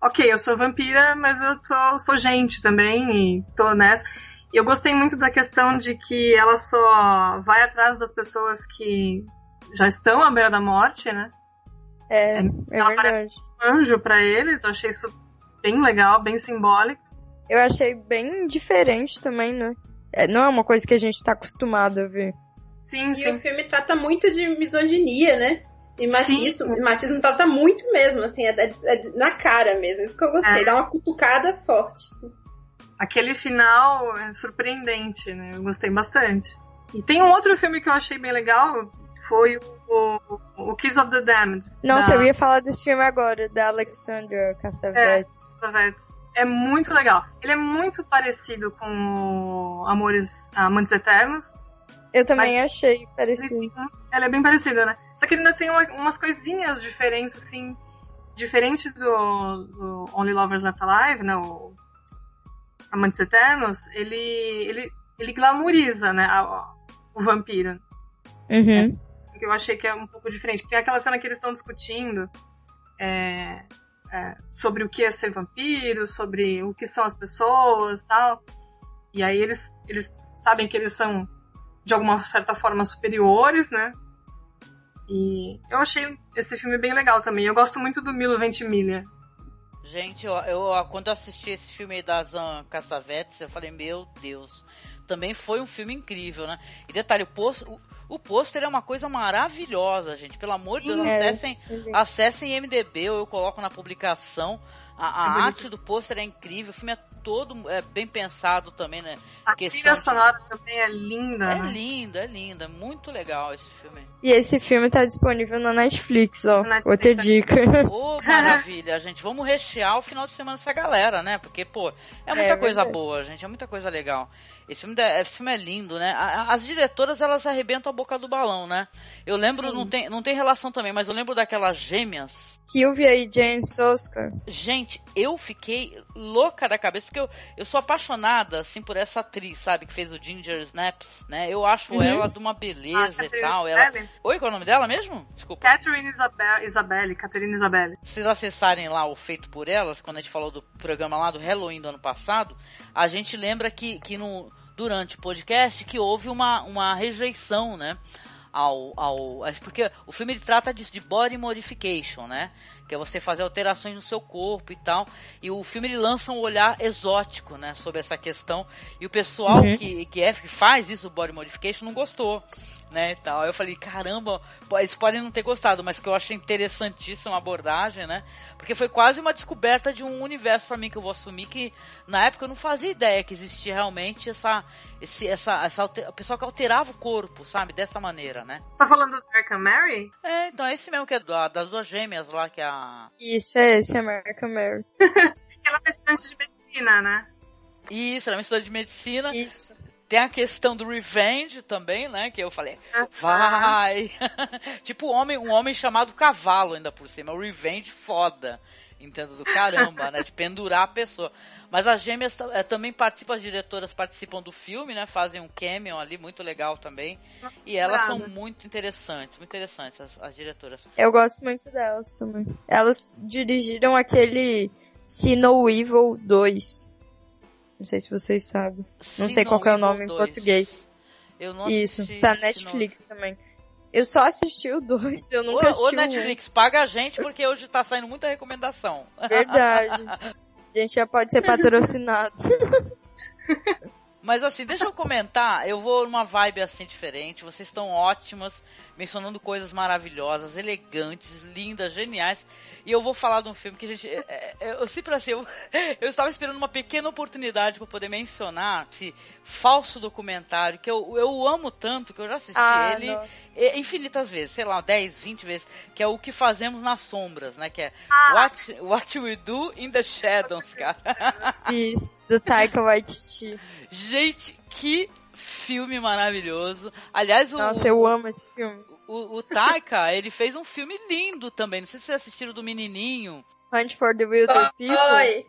ok, eu sou vampira, mas eu tô, sou gente também e tô nessa. E eu gostei muito da questão de que ela só vai atrás das pessoas que já estão à beira da morte, né? É, é Ela parece verdade. um anjo pra eles, eu achei isso bem legal, bem simbólico. Eu achei bem diferente também, né? É, não é uma coisa que a gente tá acostumado a ver. Sim, E sim. o filme trata muito de misoginia, né? E machismo. E machismo trata muito mesmo, assim, é, é- é na cara mesmo. Isso que eu gostei. É. Dá uma cutucada forte. Aquele final é surpreendente, né? Eu gostei bastante. E tem um outro filme que eu achei bem legal, foi o, o, o Kiss of the Damned. Nossa, da eu ia falar desse filme agora, da Alexandra Cassavetes. Elizabeth. É muito legal. Ele é muito parecido com Amores Amantes Eternos. Eu também achei parecido. ela é bem parecida, né? Só que ele ainda tem uma- umas coisinhas diferentes, assim. Diferente do, do Only Lovers Left Alive, né? O Amantes Eternos, ele, ele, ele glamoriza, né? a- o vampiro. Uhum. que eu achei que é um pouco diferente. Tem aquela cena que eles estão discutindo é, é, sobre o que é ser vampiro, sobre o que são as pessoas tal. E aí eles, eles sabem que eles são, de alguma certa forma, superiores, né? E eu achei esse filme bem legal também. Eu gosto muito do Milo Ventimiglia. Gente, eu, eu quando eu assisti esse filme da Zan Cassavetes, eu falei, meu Deus. Também foi um filme incrível, né? E detalhe, o pôster, o, o pôster é uma coisa maravilhosa, gente. Pelo amor de Deus, É. acessem, acessem MDB, ou eu coloco na publicação. A, a É arte do pôster é incrível, o filme é todo é, bem pensado também, né? A trilha de- sonora também é linda. É né? lindo, é lindo, é muito legal esse filme. E esse filme tá disponível na Netflix, ó. Na Netflix. Outra dica. Ô, maravilha, gente. Vamos rechear o final de semana dessa galera, né? Porque, pô, é muita É coisa verdade. boa, gente. É muita coisa legal. Esse filme, é- esse filme é lindo, né? As diretoras, elas arrebentam a boca do balão, né? Eu lembro, não tem, não tem relação também, mas eu lembro daquelas gêmeas. Sylvia e Jane Soska. Gente, eu fiquei louca da cabeça, porque eu, eu sou apaixonada, assim, por essa atriz, sabe? Que fez o Ginger Snaps, né? Eu acho Uhum. ela de uma Ah, beleza e Catherine tal. Ela... Isabelle? Oi, qual é o nome dela mesmo? Desculpa. Catherine Isabelle, Isabelle, Catherine Isabelle. Se vocês acessarem lá o Feito por Elas, quando a gente falou do programa lá do Halloween do ano passado, a gente lembra que, que no, durante o podcast que houve uma, uma rejeição, né? Ao, ao, porque o filme ele trata disso, de body modification, né? Que é você fazer alterações no seu corpo e tal. E o filme ele lança um olhar exótico, né? Sobre essa questão. E o pessoal Uhum. que, que, é, que faz isso, body modification, não gostou né, e tal. Aí eu falei, caramba, eles podem não ter gostado, mas que eu achei interessantíssima a abordagem, né? Porque foi quase uma descoberta de um universo pra mim que eu vou assumir que na época eu não fazia ideia que existia realmente essa esse essa essa alter... o pessoal que alterava o corpo, sabe, dessa maneira, né? Tá falando do American Mary? É, então é esse mesmo que é da- das duas gêmeas lá que é a Isso, é esse, American Mary. [laughs] Ela é estudante de medicina, né? isso, ela é uma estudante de medicina. Isso. Tem a questão do revenge também, né? Que eu falei, Ah, vai! [laughs] tipo um homem, um homem chamado cavalo ainda por cima, o revenge foda. entendo do caramba, né? De pendurar a pessoa. Mas as gêmeas é, também participam, as diretoras participam do filme, né? Fazem um cameo ali, muito legal também. E elas são muito interessantes, muito interessantes, as, as diretoras. Eu gosto muito delas também. Elas dirigiram aquele See No Evil 2. Não sei se vocês sabem. Não sei qual é o nome 2. em português. Eu não Isso, tá Netflix também. Eu só assisti o 2, eu nunca Ô, assisti ô o um. Netflix, paga a gente porque hoje tá saindo muita recomendação. Verdade. [laughs] A gente já pode ser patrocinado. Mas assim, deixa eu comentar, eu vou numa vibe assim diferente. Vocês estão ótimas, mencionando coisas maravilhosas, elegantes, lindas, geniais. E eu vou falar de um filme que a gente. é, é, Eu sempre assim, eu, [laughs] eu estava esperando uma pequena oportunidade para poder mencionar esse falso documentário que eu, eu amo tanto, que eu já assisti Ah, ele é, infinitas vezes, sei lá, 10, 20 vezes, que é o que fazemos nas sombras, né? Que é Ah. What, What We Do in the Shadows, cara. Isso, do Taika Waititi. [laughs] Gente, que filme maravilhoso. Aliás, o, Nossa, eu amo esse filme. o, o Taika, ele fez um filme lindo também. Não sei se vocês assistiram do menininho. Hunt for the Wilder People. Oi.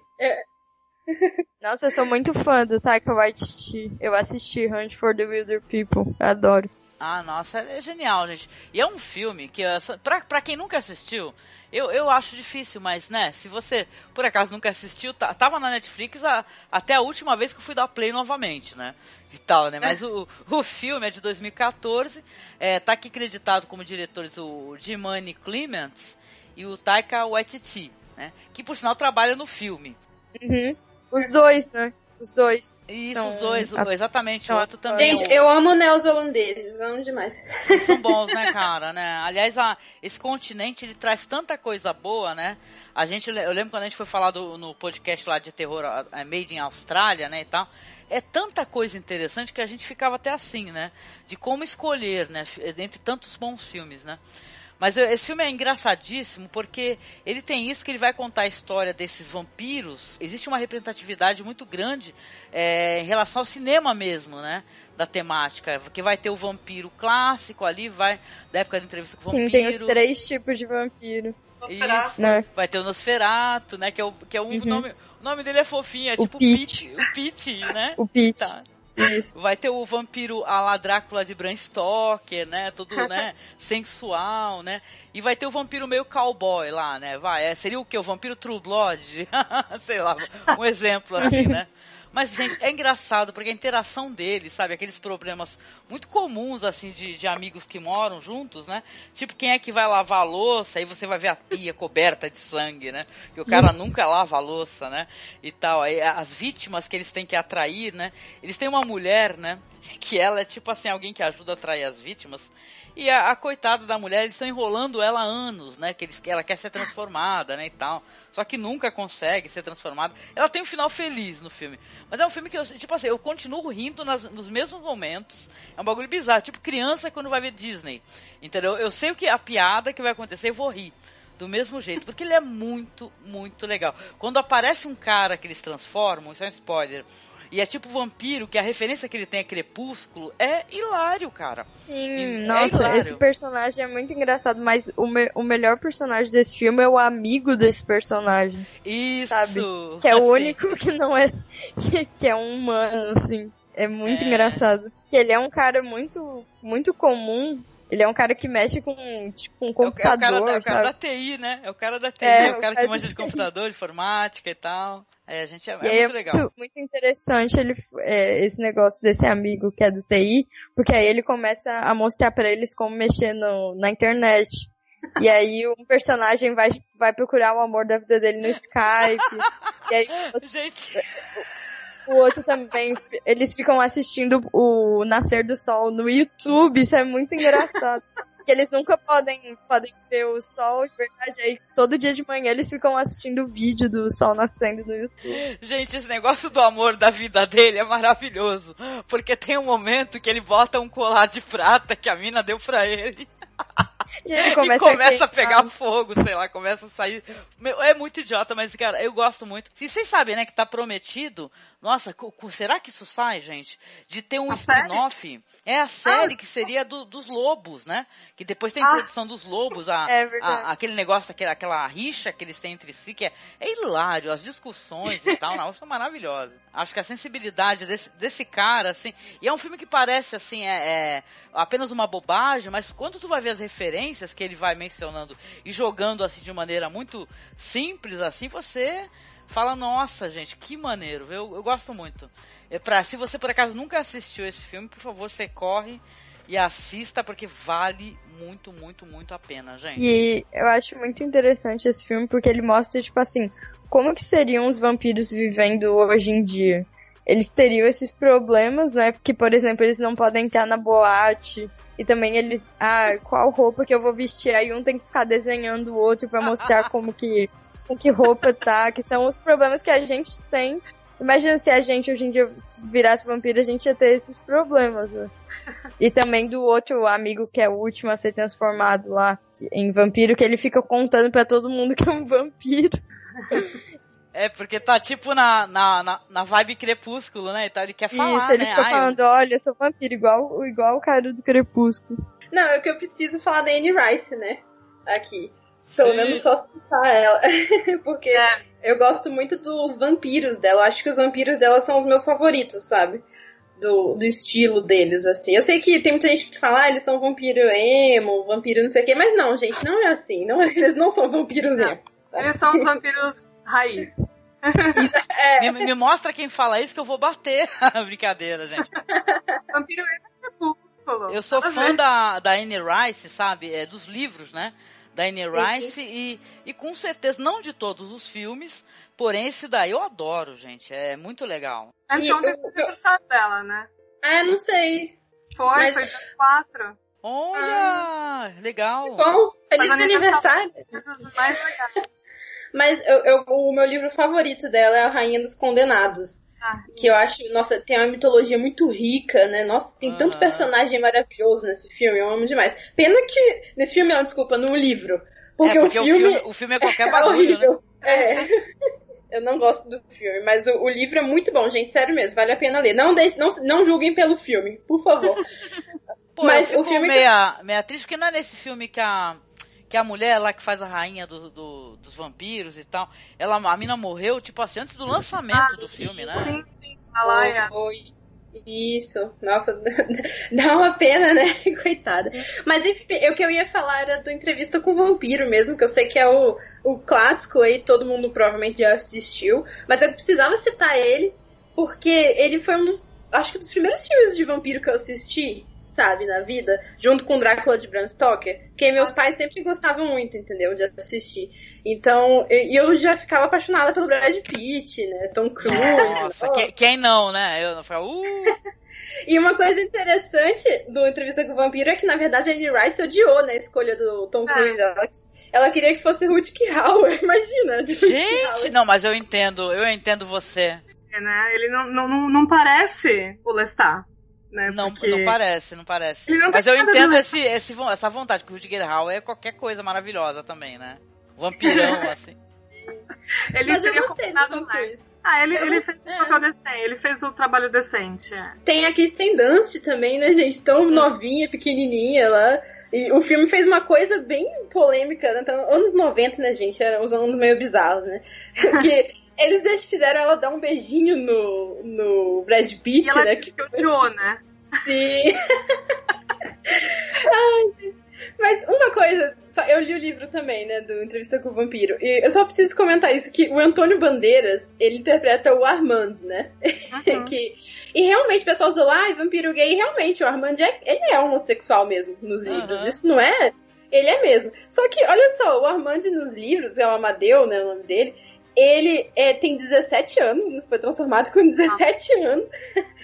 Nossa, eu sou muito fã do Taika Waititi. Eu assisti Hunt for the Wilder People. Eu adoro. Ah, nossa, é genial, gente. E é um filme que, é pra, pra quem nunca assistiu, eu, eu acho difícil, mas, né, se você, por acaso, nunca assistiu, tá- tava na Netflix a- até a última vez que eu fui dar play novamente, né, e tal, né, mas o, o filme é de 2014, é, tá aqui creditado como diretores o Jimani Clements e o Taika Waititi, né, que, por sinal, trabalha no filme. Uhum. Os dois, né? Os dois. Isso, São os dois, o- exatamente, o outro também. Gente, o- eu amo neozelandeses, amo demais. Eles são bons, né, [laughs] cara, né? Aliás, a- esse continente, ele traz tanta coisa boa, né? A gente, eu lembro quando a gente foi falar do- no podcast lá de terror a Made in Austrália, né, e tal. É tanta coisa interessante que a gente ficava até assim, né? De como escolher, né? Entre tantos bons filmes, né? Mas esse filme é engraçadíssimo porque ele tem isso que ele vai contar a história desses vampiros. Existe uma representatividade muito grande eh, em relação ao cinema mesmo, né? Da temática. Que vai ter o vampiro clássico ali, vai da época da entrevista com o Sim, vampiro. tem os três tipos de vampiro. Isso. Né? Vai ter o Nosferato, né? Que é, o, que é um Uhum. nome. O nome dele é fofinho, é O tipo Pete. Pete. O Pete, né? O Pete. Tá. Isso. Vai ter o vampiro a la Drácula de Bram Stoker, né? Tudo, né? [laughs] sensual, né? E vai ter o vampiro meio cowboy lá, né? Vai, é, seria o que? O vampiro True Blood? [laughs] Sei lá, um exemplo assim, né? [laughs] Mas, gente, é engraçado porque a interação deles, sabe? Aqueles problemas muito comuns, assim, de, de amigos que moram juntos, né? Tipo, quem é que vai lavar a louça? Aí você vai ver a pia coberta de sangue, né? Que o cara Isso. nunca lava a louça, né? E tal. Aí as vítimas que eles têm que atrair, né? Eles têm uma mulher, né? [laughs] Que ela é tipo assim, alguém que ajuda a atrair as vítimas. E a, a coitada da mulher, eles estão enrolando ela há anos, né? Que, eles, que ela quer ser transformada, né? E tal. Só que nunca consegue ser transformada. Ela tem um final feliz no filme. Mas é um filme que eu, tipo assim, eu continuo rindo nas- nos mesmos momentos. É um bagulho bizarro. Tipo criança quando vai ver Disney. Entendeu? Eu sei o que a piada que vai acontecer e vou rir. Do mesmo jeito. Porque ele é muito, muito legal. Quando aparece um cara que eles transformam, isso é um spoiler. E é tipo vampiro, que a referência que ele tem é crepúsculo, é hilário, cara. Sim, É nossa, hilário. esse personagem é muito engraçado, mas o, me- o melhor personagem desse filme é o amigo desse personagem. Isso! Sabe? Que é o assim. único [laughs] que não é. Que, que é um humano, assim. É muito É. engraçado. Que ele é um cara muito, muito comum. Ele é um cara que mexe com, tipo, um É o, é o computador, cara, da, é o cara da TI, né? É o cara da TI, É, é, o cara cara que manja de computador, informática e tal. É, a gente é, é muito legal. muito, muito interessante ele, é, esse negócio desse amigo que é do TI, porque aí ele começa a mostrar pra eles como mexer no, na internet. E aí um personagem vai, vai procurar o amor da vida dele no Skype. [laughs] e aí Gente, o outro também, eles ficam assistindo o nascer do sol no YouTube, isso é muito engraçado. [laughs] Que eles nunca podem, podem ver o sol de verdade, aí todo dia de manhã eles ficam assistindo o vídeo do sol nascendo no YouTube. gente, esse negócio do amor da vida dele é maravilhoso. Porque tem um momento que ele bota um colar de prata que a mina deu pra ele. [laughs] E ele e começa, começa a, queimar. pegar fogo, sei lá, começa a sair. Meu, é muito idiota, mas, cara, eu gosto muito. E vocês sabem, né, que tá prometido. Nossa, será que isso sai, gente? De ter um spin-off. É a série que seria do- dos lobos, né? Que depois tem a Ah. introdução dos lobos, a, [laughs] É a- aquele negócio, aquela, aquela rixa que eles têm entre si, que é, é hilário, as discussões e tal, não, são maravilhosas. Acho que a sensibilidade desse, desse cara, assim, e é um filme que parece, assim, é, é apenas uma bobagem, mas quando tu vai ver as referências que ele vai mencionando e jogando, assim, de maneira muito simples, assim, você fala, nossa, gente, que maneiro, eu, eu gosto muito. É pra, se você, por acaso, nunca assistiu esse filme, por favor, você corre e assista, porque vale muito, muito, muito a pena, gente. E eu acho muito interessante esse filme porque ele mostra, tipo assim, como que seriam os vampiros vivendo hoje em dia. Eles teriam esses problemas, né? Porque, por exemplo, eles não podem entrar na boate. E também eles, ah, qual roupa que eu vou vestir? Aí um tem que ficar desenhando o outro pra mostrar [laughs] como que, com que roupa tá, que são os problemas que a gente tem. Imagina se a gente hoje em dia virasse vampiro, a gente ia ter esses problemas, né? E também do outro amigo que é o último a ser transformado lá em vampiro, que ele fica contando pra todo mundo que é um vampiro. É, porque tá tipo na, na, na, na vibe crepúsculo, né? Então ele quer falar, Isso, ele né? fica eu- falando, olha, eu sou vampiro, igual, igual o cara do Crepúsculo. Não, é que eu preciso falar da Anne Rice, né? Aqui. Pelo menos só citar ela. [laughs] Porque É. eu gosto muito dos vampiros dela. Eu acho que os vampiros dela são os meus favoritos, sabe? Do, do estilo deles, assim. Eu sei que tem muita gente que fala, ah, eles são vampiro emo, vampiro não sei o quê, mas não, gente, não é assim. Não, [laughs] eles não são vampiros Não. emo. Eles são os vampiros raiz. [laughs] É, Me, me mostra quem fala isso que eu vou bater. Brincadeira, gente. Vampiro é crepúsculo. Eu sou fã da, da Anne Rice, sabe? É, dos livros, né? Da Anne Rice e, e com certeza, não de todos os filmes, porém esse daí eu adoro, gente. É muito legal. Anteontem foi eu- o aniversário dela, né? ah, não sei. Foi, Mas- foi dia 4. Olha, legal. Bom, feliz Mas aniversário. Coisas mais legais. Mas eu, eu- o meu livro favorito dela é A Rainha dos Condenados. Ah, Que eu acho, nossa, tem uma mitologia muito rica, né? Nossa, tem tanto Aham. personagem maravilhoso nesse filme, eu amo demais. Pena que. Nesse filme não, desculpa, no livro. Porque, é, porque o, filme o filme é qualquer [laughs] é bagulho, né? horrível. É. [laughs] Eu não gosto do filme, mas o, o livro é muito bom, gente, sério mesmo, vale a pena ler. Não, deixe, não, não julguem pelo filme, por favor. [laughs] Pô, Mas eu o filme que- meia, meia triste, porque não é nesse filme que a, que a mulher lá que faz a rainha do, do- dos vampiros e tal, ela, a mina morreu, tipo assim, antes do lançamento do filme, né? Sim, sim. A Laia. Oi. Isso, nossa, [laughs] dá uma pena, né? [laughs] Coitada. Mas enfim, o que eu ia falar era do Entrevista com o Vampiro mesmo, que eu sei que é o, o clássico aí, todo mundo provavelmente já assistiu, mas eu precisava citar ele, porque ele foi um dos, acho que dos primeiros filmes de vampiro que eu assisti, sabe, na vida, junto com Drácula de Bram Stoker, que meus pais sempre gostavam muito, entendeu, de assistir. Então, e eu já ficava apaixonada pelo Brad Pitt, né, Tom [laughs] Cruise. Nossa, nossa. que- quem não, né? Eu não falo, uh, [laughs] E uma coisa interessante do Entrevista com o Vampiro é que, na verdade, a Anne Rice odiou né, a escolha do Tom Ah. Cruise. Ela, ela queria que fosse Rutger Hauer, [laughs] imagina. gente, não, mas eu entendo, eu entendo você. né? Ele não, não, não, não parece o Lestat. Né? Não, Porque não parece, não parece. Não Mas tem eu entendo esse, esse, essa vontade, que o Rutger Hauer é qualquer coisa maravilhosa também, né? Vampirão, [laughs] assim. ele Mas teria combinado mais. Ah, ele, Eu ele fez o papel decente, ele fez o trabalho decente. é. Tem a Kristen Dunst também, né, gente? Tão novinha, pequenininha lá. E o filme fez uma coisa bem polêmica, né? Então, anos 90, né, gente? Eram uns anos meio bizarros, né? [laughs] Que eles fizeram ela dar um beijinho no, no Brad Pitt, E ela né? que odiou, né? Sim. [laughs] Ai, gente. Mas uma coisa, só, eu li o livro também, né, do Entrevista com o Vampiro, e eu só preciso comentar isso, que o Antônio Bandeiras, ele interpreta o Armand, né? Uhum. [laughs] que, e realmente o pessoal usou, ah, vampiro gay, realmente, o Armand, é, ele é homossexual mesmo nos livros, Uhum. isso não é? Ele é mesmo. Só que, olha só, o Armand nos livros, é o Amadeu, né, o nome dele, ele é, tem 17 anos, foi transformado com 17 anos,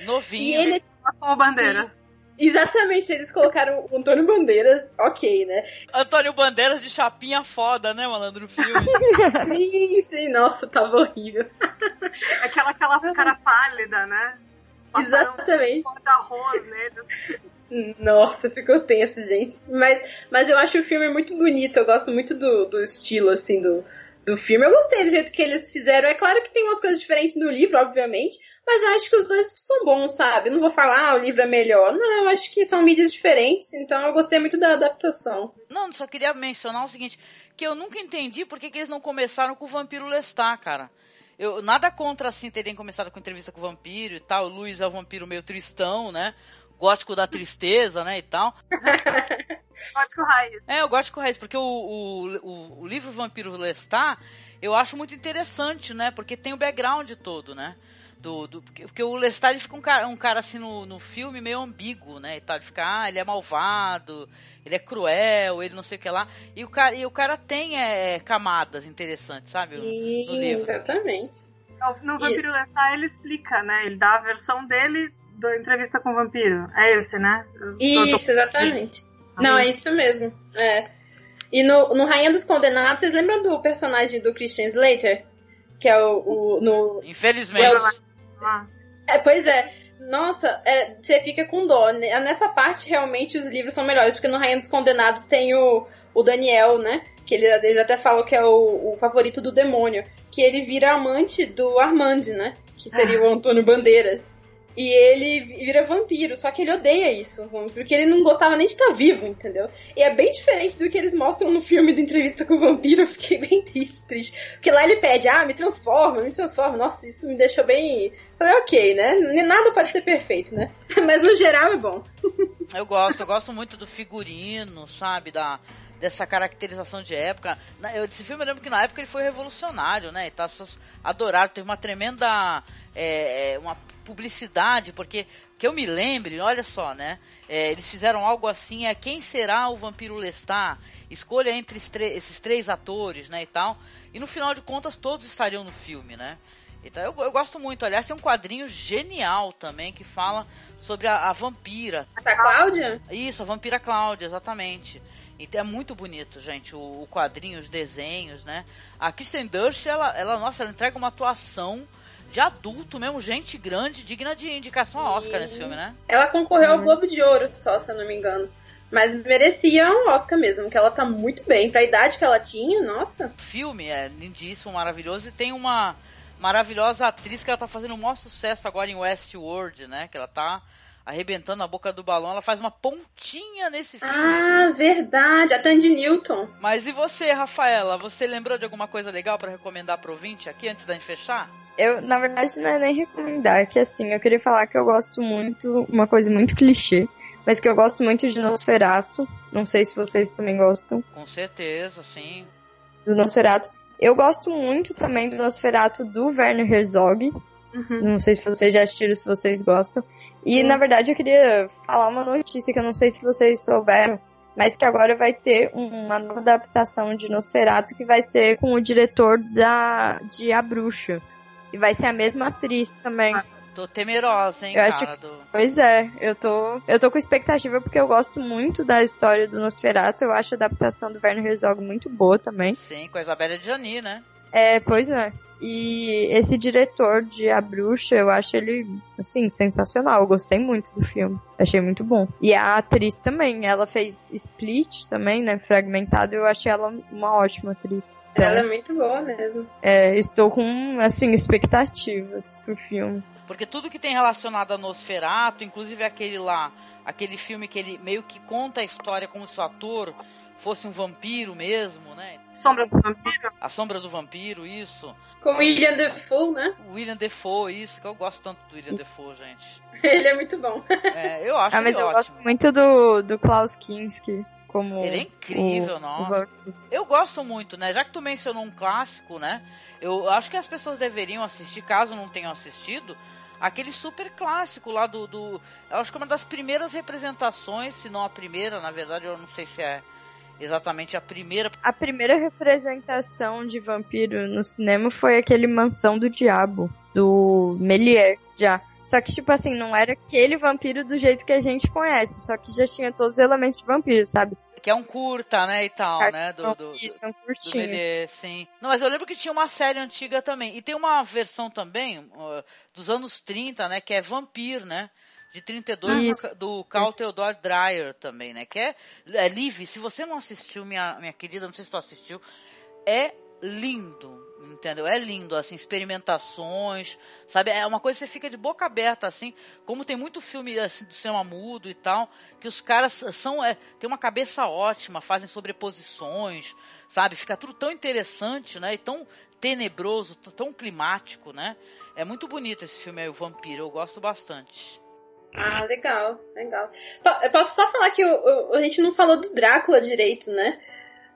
e Novinho. ele é Com Bandeiras. Exatamente, eles colocaram o Antônio Bandeiras, ok, né? Antônio Bandeiras de chapinha foda, né, malandro, no filme. [laughs] Sim, sim, nossa, tava horrível. [laughs] Aquela, aquela cara pálida, né? Passaram Exatamente. um cor da rosa nele. Nossa, ficou tenso, gente. Mas, mas eu acho o filme muito bonito. Eu gosto muito do, do estilo, assim, do, do filme. Eu gostei do jeito que eles fizeram. É claro que tem umas coisas diferentes no livro, obviamente. Mas eu acho que os dois são bons, sabe? Eu não vou falar, ah, o livro é melhor. Não, eu acho que são mídias diferentes. Então eu gostei muito da adaptação. Não, só queria mencionar o seguinte. Que eu nunca entendi por que, que eles não começaram com o Vampiro Lestat, cara. Eu, nada contra, assim, terem começado com entrevista com o vampiro e tal. O Luiz é um vampiro meio tristão, né? gótico da tristeza, né, e tal. [laughs] gótico raiz. É, o gótico raiz, porque o, o, o, o livro Vampiro Lestat, eu acho muito interessante, né, porque tem o background todo, né. Do, do, porque o Lestat ele fica um cara, um cara assim no, no filme meio ambíguo, né? E tal, ele fica, ah, ele é malvado, ele é cruel, ele não sei o que lá. E o cara, e o cara tem é, camadas interessantes, sabe? No, no livro. Exatamente. No Vampiro Lestat ele explica, né? Ele dá a versão dele do Entrevista com o Vampiro. É esse, né? Isso, exatamente. Não, é isso mesmo. É. E no, no Rainha dos Condenados, vocês lembram do personagem do Christian Slater? Que é o. o no, Infelizmente. É, o, é, pois é. Nossa, é, você fica com dó. Nessa parte, realmente, os livros são melhores, porque no Rainha dos Condenados tem o, o Daniel, né? Que ele, eles até falam que é o, o favorito do demônio. Que ele vira amante do Armand, né? Que seria ah. o Antônio Bandeiras. E ele vira vampiro, só que ele odeia isso, porque ele não gostava nem de estar vivo, entendeu? E é bem diferente do que eles mostram no filme do Entrevista com o Vampiro, [laughs] eu fiquei bem triste, triste. Porque lá ele pede, ah, me transforma, me transforma. Nossa, isso me deixou bem. Falei, ok, né? Nada pode ser perfeito, né? [laughs] Mas no geral é bom. [laughs] eu gosto, eu gosto muito do figurino, sabe? Da, dessa caracterização de época. Eu, esse filme eu lembro que na época ele foi revolucionário, né? E tá, as pessoas adoraram, teve uma tremenda é, é, uma publicidade, porque que eu me lembre, olha só, né? É, eles fizeram algo assim, é quem será o vampiro Lestat? Escolha entre esses três atores, né, e tal. E no final de contas todos estariam no filme, né? Então eu, eu gosto muito. Aliás, tem um quadrinho genial também que fala sobre a, a vampira. A Cláudia? Isso, a vampira Cláudia, exatamente. Então é muito bonito, gente, o, o quadrinho, os desenhos, né? A Kristen Durst, ela, ela, nossa, ela entrega uma atuação de adulto mesmo, gente grande, digna de indicação a Oscar nesse filme, né? Ela concorreu ao uhum. Globo de Ouro só, se eu não me engano. Mas merecia um Oscar mesmo, que ela tá muito bem. Pra idade que ela tinha, nossa. O filme é lindíssimo, maravilhoso, e tem uma maravilhosa atriz que ela tá fazendo um maior sucesso agora em Westworld, né? Que ela tá arrebentando a boca do balão, ela faz uma pontinha nesse filme. Ah, verdade, a Tandy Newton. Mas e você, Rafaela? Você lembrou de alguma coisa legal para recomendar pro ouvinte aqui antes da gente fechar? Eu, na verdade, não é nem recomendar, que assim, eu queria falar que eu gosto muito, uma coisa muito clichê, mas que eu gosto muito de Nosferatu. Não sei se vocês também gostam. Com certeza, sim. Do Nosferatu. Eu gosto muito também do Nosferatu do Werner Herzog. Uhum. Não sei se vocês já assistiram, se vocês gostam. E, uhum. na verdade, eu queria falar uma notícia que eu não sei se vocês souberam, mas que agora vai ter uma nova adaptação de Nosferatu que vai ser com o diretor da, de A Bruxa. E vai ser a mesma atriz também. Ah, tô temerosa, hein, eu cara. Acho que, do... Pois é, eu tô, eu tô com expectativa porque eu gosto muito da história do Nosferatu. Eu acho a adaptação do Werner Herzog muito boa também. Sim, com a Isabela Gianni, né? É, pois é. E esse diretor de A Bruxa, eu acho ele, assim, sensacional. Eu gostei muito do filme. Achei muito bom. E a atriz também, ela fez Split também, né? Fragmentado. Eu achei ela uma ótima atriz. Então, ela é muito boa mesmo. É, estou com, assim, expectativas pro filme. Porque tudo que tem relacionado a Nosferatu, inclusive aquele lá, aquele filme que ele meio que conta a história como se o ator fosse um vampiro mesmo, né? Sombra do Vampiro? A Sombra do Vampiro, isso. Com William Defoe, né? William Defoe, isso, que eu gosto tanto do William Defoe, gente. [laughs] ele é muito bom. É, eu acho ah, mas eu ótimo. gosto muito do, do Klaus Kinski. Como ele é incrível, o, nossa. O... Eu gosto muito, né? Já que tu mencionou um clássico, né? Eu acho que as pessoas deveriam assistir, caso não tenham assistido, aquele super clássico lá do, do. Eu acho que é uma das primeiras representações, se não a primeira, na verdade, eu não sei se é exatamente a primeira. A primeira representação de vampiro no cinema foi aquele Mansão do Diabo, do Melier, já. Só que, tipo assim, não era aquele vampiro do jeito que a gente conhece, só que já tinha todos os elementos de vampiro, sabe? Que é um curta, né, e tal, né? Do, do, Isso, é um curtinho. Do sim. Não, mas eu lembro que tinha uma série antiga também. E tem uma versão também, uh, dos anos 30, né, que é Vampir, né? De 32 do, do Carl Theodor Dreyer também, né? Que é, é Liv, se você não assistiu, minha, minha querida, não sei se tu assistiu, é lindo, entendeu? É lindo, assim, experimentações, sabe? É uma coisa que você fica de boca aberta, assim, como tem muito filme assim, do cinema mudo e tal, que os caras são, é, tem uma cabeça ótima, fazem sobreposições, sabe? Fica tudo tão interessante, né? E tão tenebroso, tão climático, né? É muito bonito esse filme aí, o Vampiro, eu gosto bastante. Ah, legal, legal. Eu posso só falar que o, o, a gente não falou do Drácula direito, né?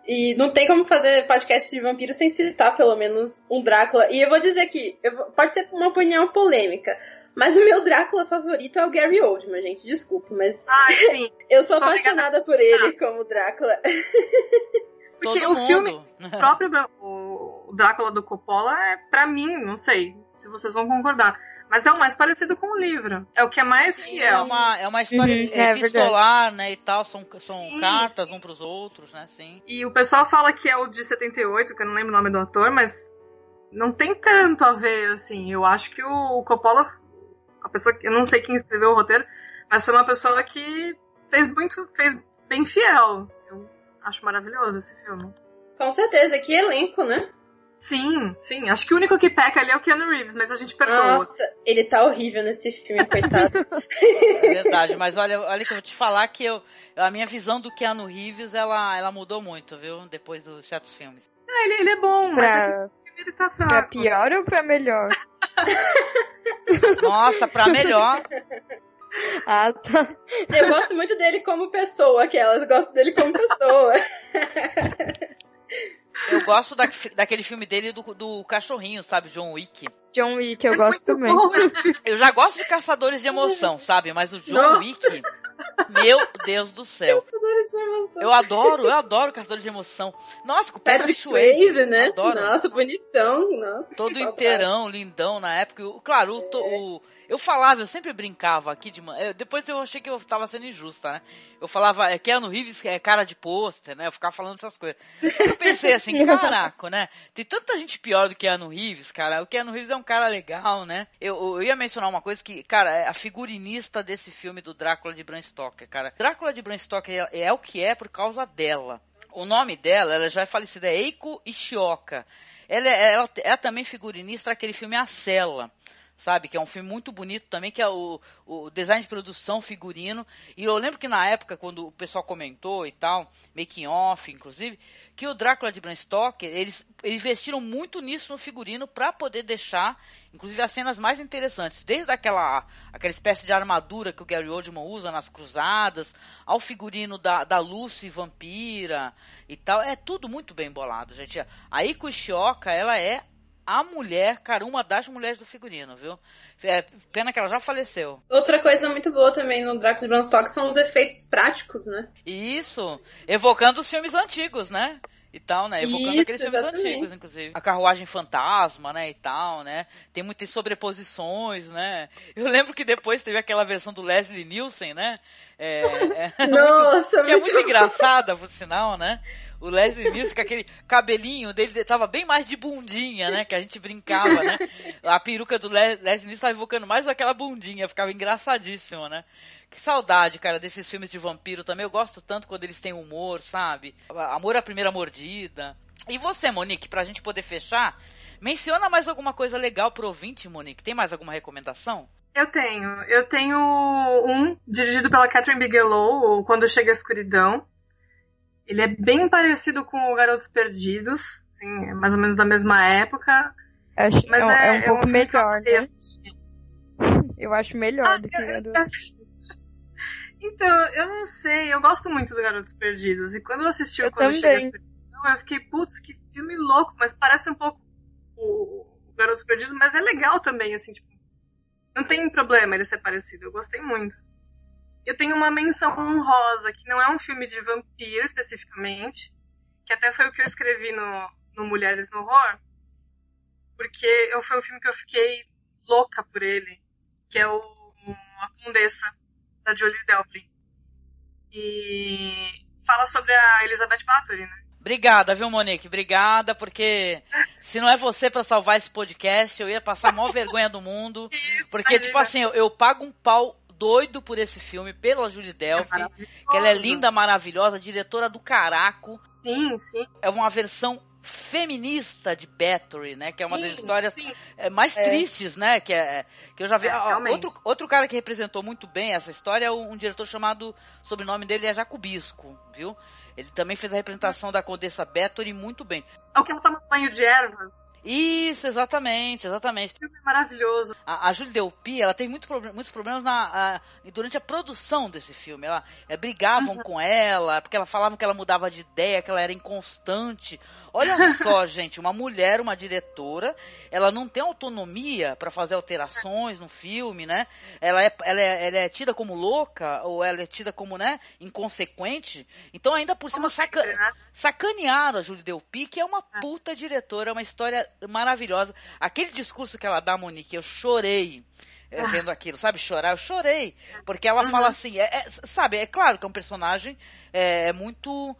E não tem como fazer podcast de vampiro sem citar pelo menos um Drácula. E eu vou dizer aqui, pode ser uma opinião polêmica, mas o meu Drácula favorito é o Gary Oldman, gente. Desculpa, mas ah, [laughs] eu sou apaixonada por ele como Drácula. [laughs] Porque Todo o mundo. [laughs] filme, o próprio o Drácula do Coppola é, pra mim, não sei se vocês vão concordar, mas é o mais parecido com o livro. É o que é mais fiel. É uma, é uma história Uhum, é, é epistolar, né, e tal, são, são Sim. cartas um pros outros, né, sim. E o pessoal fala que é o de 78, que eu não lembro o nome do ator, mas não tem tanto a ver, assim. Eu acho que o, o Coppola, a pessoa que eu não sei quem escreveu o roteiro, mas foi uma pessoa que fez muito, fez bem fiel. Eu acho maravilhoso esse filme. Com certeza, que elenco, né? Sim, sim. Acho que o único que peca ali é o Keanu Reeves, mas a gente perdoa. Nossa, ele tá horrível nesse filme, coitado. É verdade, mas olha, olha que eu vou te falar que eu, a minha visão do Keanu Reeves, ela, ela mudou muito, viu? Depois dos certos filmes. Ah, ele, ele é bom, Pra, mas ele tá pra fraco. pior ou pra melhor? Nossa, pra melhor. Ah, tá. Eu gosto muito dele como pessoa, aquelas. Eu gosto dele como pessoa. [laughs] Eu gosto da, daquele filme dele do, do cachorrinho, sabe? John Wick. John Wick eu gosto também. [laughs] Eu já gosto de Caçadores de Emoção, sabe? Mas o John Nossa. Wick, meu Deus do céu. Eu adoro, eu adoro Caçadores de Emoção. Nossa, com o Patrick Patrick Swayze, né? Adoro. Nossa, bonitão. Nossa, Todo que inteirão, lindão na época. Claro, o, to- o- eu falava, eu sempre brincava aqui de manhã. Depois eu achei que eu tava sendo injusta, né? Eu falava, é, Keanu Reeves é cara de pôster, né? Eu ficava falando essas coisas. Eu pensei assim, [laughs] caraca, né? Tem tanta gente pior do que Keanu Reeves, cara. O Keanu Reeves é um cara legal, né? Eu, eu ia mencionar uma coisa que, cara, é a figurinista desse filme do Drácula de Bram Stoker, cara. Drácula de Bram Stoker é, é o que é por causa dela. O nome dela, ela já é falecida, é Eiko Ishioka. Ela é, ela é também figurinista daquele filme A Cela, sabe? Que é um filme muito bonito também, que é o, o design de produção, figurino. E eu lembro que na época, quando o pessoal comentou e tal, making off, inclusive, que o Drácula de Bram Stoker, eles, eles investiram muito nisso no figurino para poder deixar, inclusive, as cenas mais interessantes. Desde aquela, aquela espécie de armadura que o Gary Oldman usa nas cruzadas, ao figurino da, da Lucy vampira e tal. É tudo muito bem bolado, gente. A Iko Ishioka, ela é a mulher, cara, uma das mulheres do figurino, viu? É, pena que ela já faleceu. Outra coisa muito boa também no Drácula de Bram Stoker são os efeitos práticos, né? Isso, evocando os filmes antigos, né? E tal, né? Evocando Isso, aqueles filmes exatamente. antigos, inclusive. A carruagem fantasma, né? E tal, né? Tem muitas sobreposições, né? Eu lembro que depois teve aquela versão do Leslie Nielsen, né? É, é [laughs] Nossa, [laughs] que é muito muito engraçada, por sinal, né? O Leslie Nielsen, com aquele cabelinho dele tava bem mais de bundinha, né? Que a gente brincava, né? A peruca do Le Leslie Nielsen tava evocando mais aquela bundinha, ficava engraçadíssimo, né? Que saudade, cara, desses filmes de vampiro também. Eu gosto tanto quando eles têm humor, sabe? Amor à primeira mordida. E você, Monique, pra gente poder fechar, menciona mais alguma coisa legal pro ouvinte, Monique. Tem mais alguma recomendação? Eu tenho. Eu tenho um dirigido pela Catherine Bigelow, Quando Chega a Escuridão. Ele é bem parecido com o Garotos Perdidos, assim, é mais ou menos da mesma época. Acho que Mas é, um- é, é um pouco filme que eu melhor, né? [laughs] Eu acho melhor Ah, do que eu- o do... [laughs] Então, eu não sei, eu gosto muito do Garotos Perdidos. E quando eu assisti o Eu Quando Chega a também. Escuridão, eu fiquei, putz, que filme louco, mas parece um pouco o, o Garotos Perdidos, mas é legal também, assim, tipo, não tem problema ele ser parecido, eu gostei muito. Eu tenho uma menção honrosa, que não é um filme de vampiro especificamente, que até foi o que eu escrevi no, no Mulheres no Horror, porque eu, foi um filme que eu fiquei louca por ele, que é o, A Condessa, da Julie Delpy. E fala sobre a Elizabeth Bathory, né? Obrigada, viu, Monique? Obrigada, porque se não é você pra salvar esse podcast, eu ia passar a maior [laughs] vergonha do mundo. Isso, Porque, imagina. tipo assim, eu, eu pago um pau doido por esse filme, pela Julie Delphi, É que ela é linda, maravilhosa, diretora do caraco. Sim, sim. É uma versão feminista de Battery, né? Que é uma das Sim, histórias sim. é, mais É. tristes, né? Que, é, que eu já vi. É, ah, outro, outro cara que representou muito bem essa história é um, um diretor chamado. O sobrenome dele é Jacobisco, viu? Ele também fez a representação da Condessa Bathory muito bem. É o que ela toma banho de ervas. Isso, exatamente, exatamente. Filme é maravilhoso. A, a Julie Delpy, ela tem muito muitos problemas na, a- durante a produção desse filme. Ela, é, brigavam com ela, porque ela falavam que ela mudava de ideia, que ela era inconstante. Olha só, gente, uma mulher, uma diretora, ela não tem autonomia para fazer alterações no filme, né? Ela é, ela, é, ela é tida como louca, ou ela é tida como, né, inconsequente. Então, ainda por cima, saca, né? sacanearam a Julie Delpy, que é uma puta diretora, uma história maravilhosa. Aquele discurso que ela dá, Monique, eu chorei é, vendo aquilo, sabe? Chorar, eu chorei. Porque ela fala assim, é- é- sabe, é claro que é um personagem é, é muito.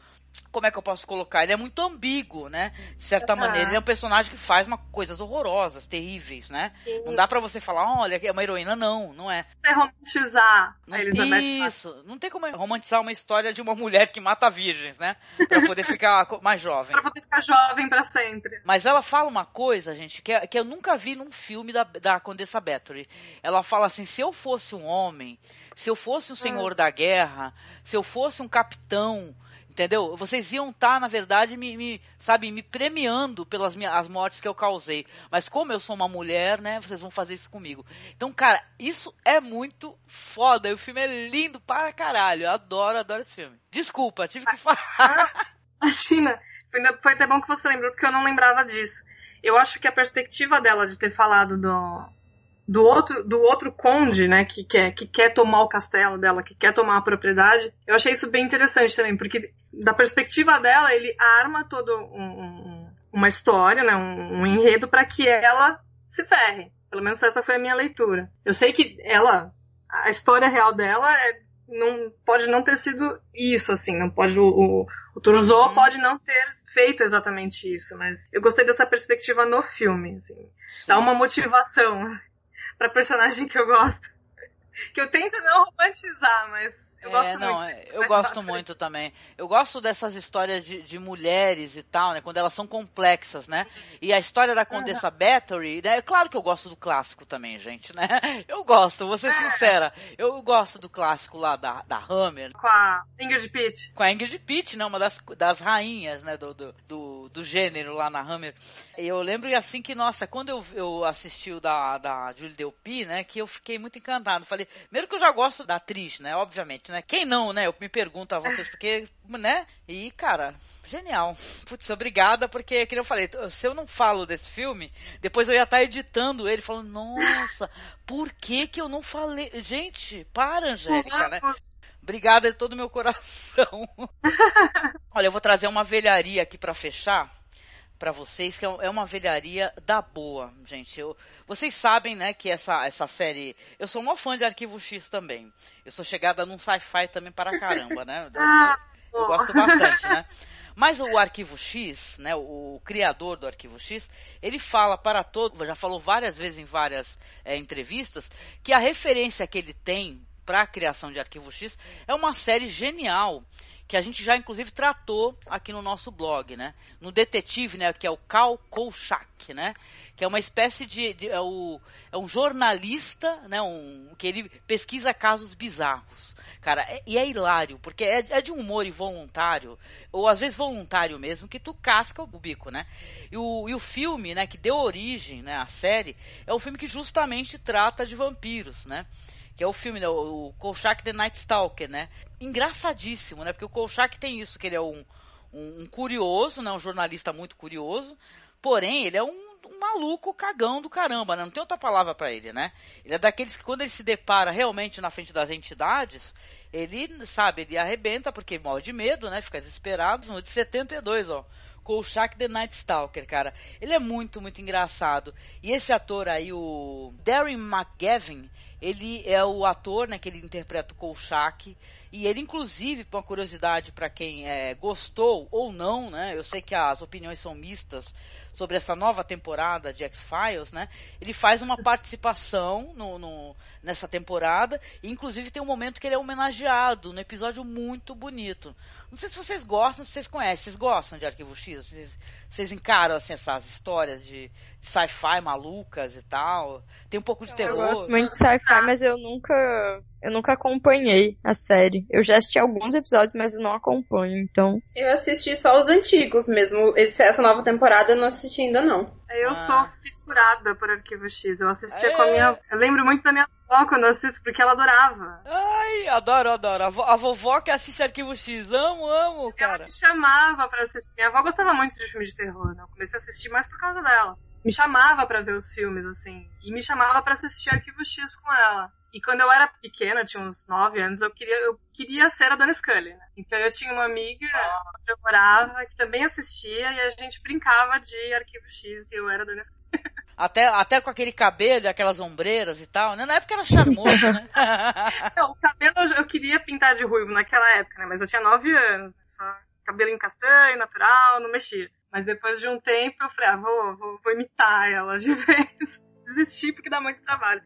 Como é que eu posso colocar? Ele é muito ambíguo, né? De certa Aham. maneira, ele é um personagem que faz uma, coisas horrorosas, terríveis, né? Não dá pra você falar, olha, é uma heroína, não, não é. Você romantizar Não- a Elizabeth. Isso, não tem como romantizar uma história de uma mulher que mata virgens, né? Pra poder ficar mais jovem. Pra poder ficar jovem pra sempre. Mas ela fala uma coisa, gente, que, é- que eu nunca vi num filme da, da Condessa Bathory. Ela fala assim: se eu fosse um homem, se eu fosse um senhor da guerra, se eu fosse um capitão, entendeu? Vocês iam estar, na verdade, me, me, sabe, me premiando pelas minhas as mortes que eu causei. Mas como eu sou uma mulher, né? Vocês vão fazer isso comigo. Então, cara, isso é muito foda. E o filme é lindo para caralho. Eu adoro, adoro esse filme. Desculpa, tive que falar. Imagina, foi, ainda- foi até bom que você lembrou, porque eu não lembrava disso. Eu acho que a perspectiva dela de ter falado do, do, outro, do outro conde, né, que quer, que quer tomar o castelo dela, que quer tomar a propriedade, eu achei isso bem interessante também, porque da perspectiva dela, ele arma todo um- um- uma história, né, um, um enredo para que ela se ferre. Pelo menos essa foi a minha leitura. Eu sei que ela, a história real dela é, não pode não ter sido isso, assim, não pode o, o, o Turzo Uhum. pode não ter feito exatamente isso, mas eu gostei dessa perspectiva no filme, assim, dá uma motivação [laughs] pra personagem que eu gosto, que eu tento não romantizar, mas eu É, gosto não, muito. é, eu gosto muito também. Eu gosto dessas histórias de, de mulheres e tal, né? Quando elas são complexas, né? E a história da Condessa Bathory, né? É claro que eu gosto do clássico também, gente, né? [laughs] Eu gosto, vou ser É. sincera. Eu gosto do clássico lá da, da Hammer, Com a Ingrid Pitt. com a Ingrid Pitt, né? Uma das, das rainhas, né? Do, do, do, do gênero lá na Hammer. E eu lembro assim que, nossa, quando eu, eu assisti o da, da Julie Delpy, né? Que eu fiquei muito encantado. Falei, primeiro que eu já gosto da atriz, né? Obviamente, né? Quem não, né? Eu me pergunto a vocês, porque, né? E, cara, genial. Putz, obrigada, porque, como eu falei, se eu não falo desse filme, depois eu ia estar editando ele, falando, nossa, por que que eu não falei? Gente, para, Angélica, né? Obrigada de todo o meu coração. [laughs] Olha, eu vou trazer uma velharia aqui pra fechar pra vocês, que é é uma velharia da boa, gente. Eu, vocês sabem, né, que essa, essa série. Eu sou um fã de Arquivo X também. Eu sou chegada num sci-fi também para caramba, né? Eu- [laughs] Ah, eu gosto bastante, né? [laughs] Mas o Arquivo X, né, o, o criador do Arquivo X, ele fala para todos, já falou várias vezes em várias é, entrevistas, que a referência que ele tem para a criação de Arquivo X é uma série genial que a gente já inclusive tratou aqui no nosso blog, né? No detetive, né, que é o Cal Kolchak, né? Que é uma espécie de, de- é, o, é um jornalista, né, um que ele pesquisa casos bizarros. Cara, é- e é hilário, porque é, é de um humor involuntário, ou às vezes voluntário mesmo, que tu casca o bico, né? E o, e o filme, né, que deu origem, né, à série, é um filme que justamente trata de vampiros, né? Que é o filme, né, o, Kolchak The Night Stalker, né? Engraçadíssimo, né? Porque o Kolchak tem isso, que ele é um, um, um curioso, né? Um jornalista muito curioso, porém ele é um, um maluco cagão do caramba, né? Não tem outra palavra pra ele, né? Ele é daqueles que quando ele se depara realmente na frente das entidades, ele, sabe, ele arrebenta porque morre de medo, né? Fica desesperado. No de 72, ó. Kolchak The Night Stalker, cara. Ele é muito, muito engraçado. E esse ator aí, o Darren McGavin, ele é o ator, né, que ele interpreta o Kolchak. E ele, inclusive, uma curiosidade para quem é, gostou ou não, né? Eu sei que as opiniões são mistas sobre essa nova temporada de X-Files, né? Ele faz uma participação no, no, nessa temporada, e inclusive tem um momento que ele é homenageado, num episódio muito bonito. Não sei se vocês gostam, se vocês conhecem, vocês gostam de Arquivo X? Vocês, vocês encaram assim, essas histórias de, de sci-fi malucas e tal? Tem um pouco de terror. Eu gosto muito de sci-fi, mas eu nunca, eu nunca acompanhei a série. Eu já assisti alguns episódios, mas eu não acompanho, então. Eu assisti só os antigos mesmo. Esse, essa nova temporada eu não assisti ainda não. Eu Ah. sou fissurada por Arquivo X. Eu assistia É. com a minha. Eu lembro muito da minha avó quando eu assisto, porque ela adorava. Ai, adoro, adoro. A, vo- a vovó que assiste Arquivo X. Amo, amo, Ela cara. me chamava pra assistir. Minha avó gostava muito de filme de terror, né? Eu comecei a assistir mais por causa dela. Me chamava pra ver os filmes, assim. E me chamava pra assistir Arquivo X com ela. E quando eu era pequena, tinha uns 9 anos, eu queria, eu queria ser a Dona Scully, né? Então eu tinha uma amiga onde eu morava que também assistia e a gente brincava de Arquivo X e eu era a Dona Scully. Até, até com aquele cabelo, e aquelas ombreiras e tal, né? Na época era charmoso, né? [laughs] Não, o cabelo eu, eu queria pintar de ruivo naquela época, né? Mas eu tinha 9 anos. Só cabelinho castanho, natural, não mexia. Mas depois de um tempo eu falei, ah, vou, vou, vou imitar ela de [laughs] vez. Desisti porque dá muito trabalho.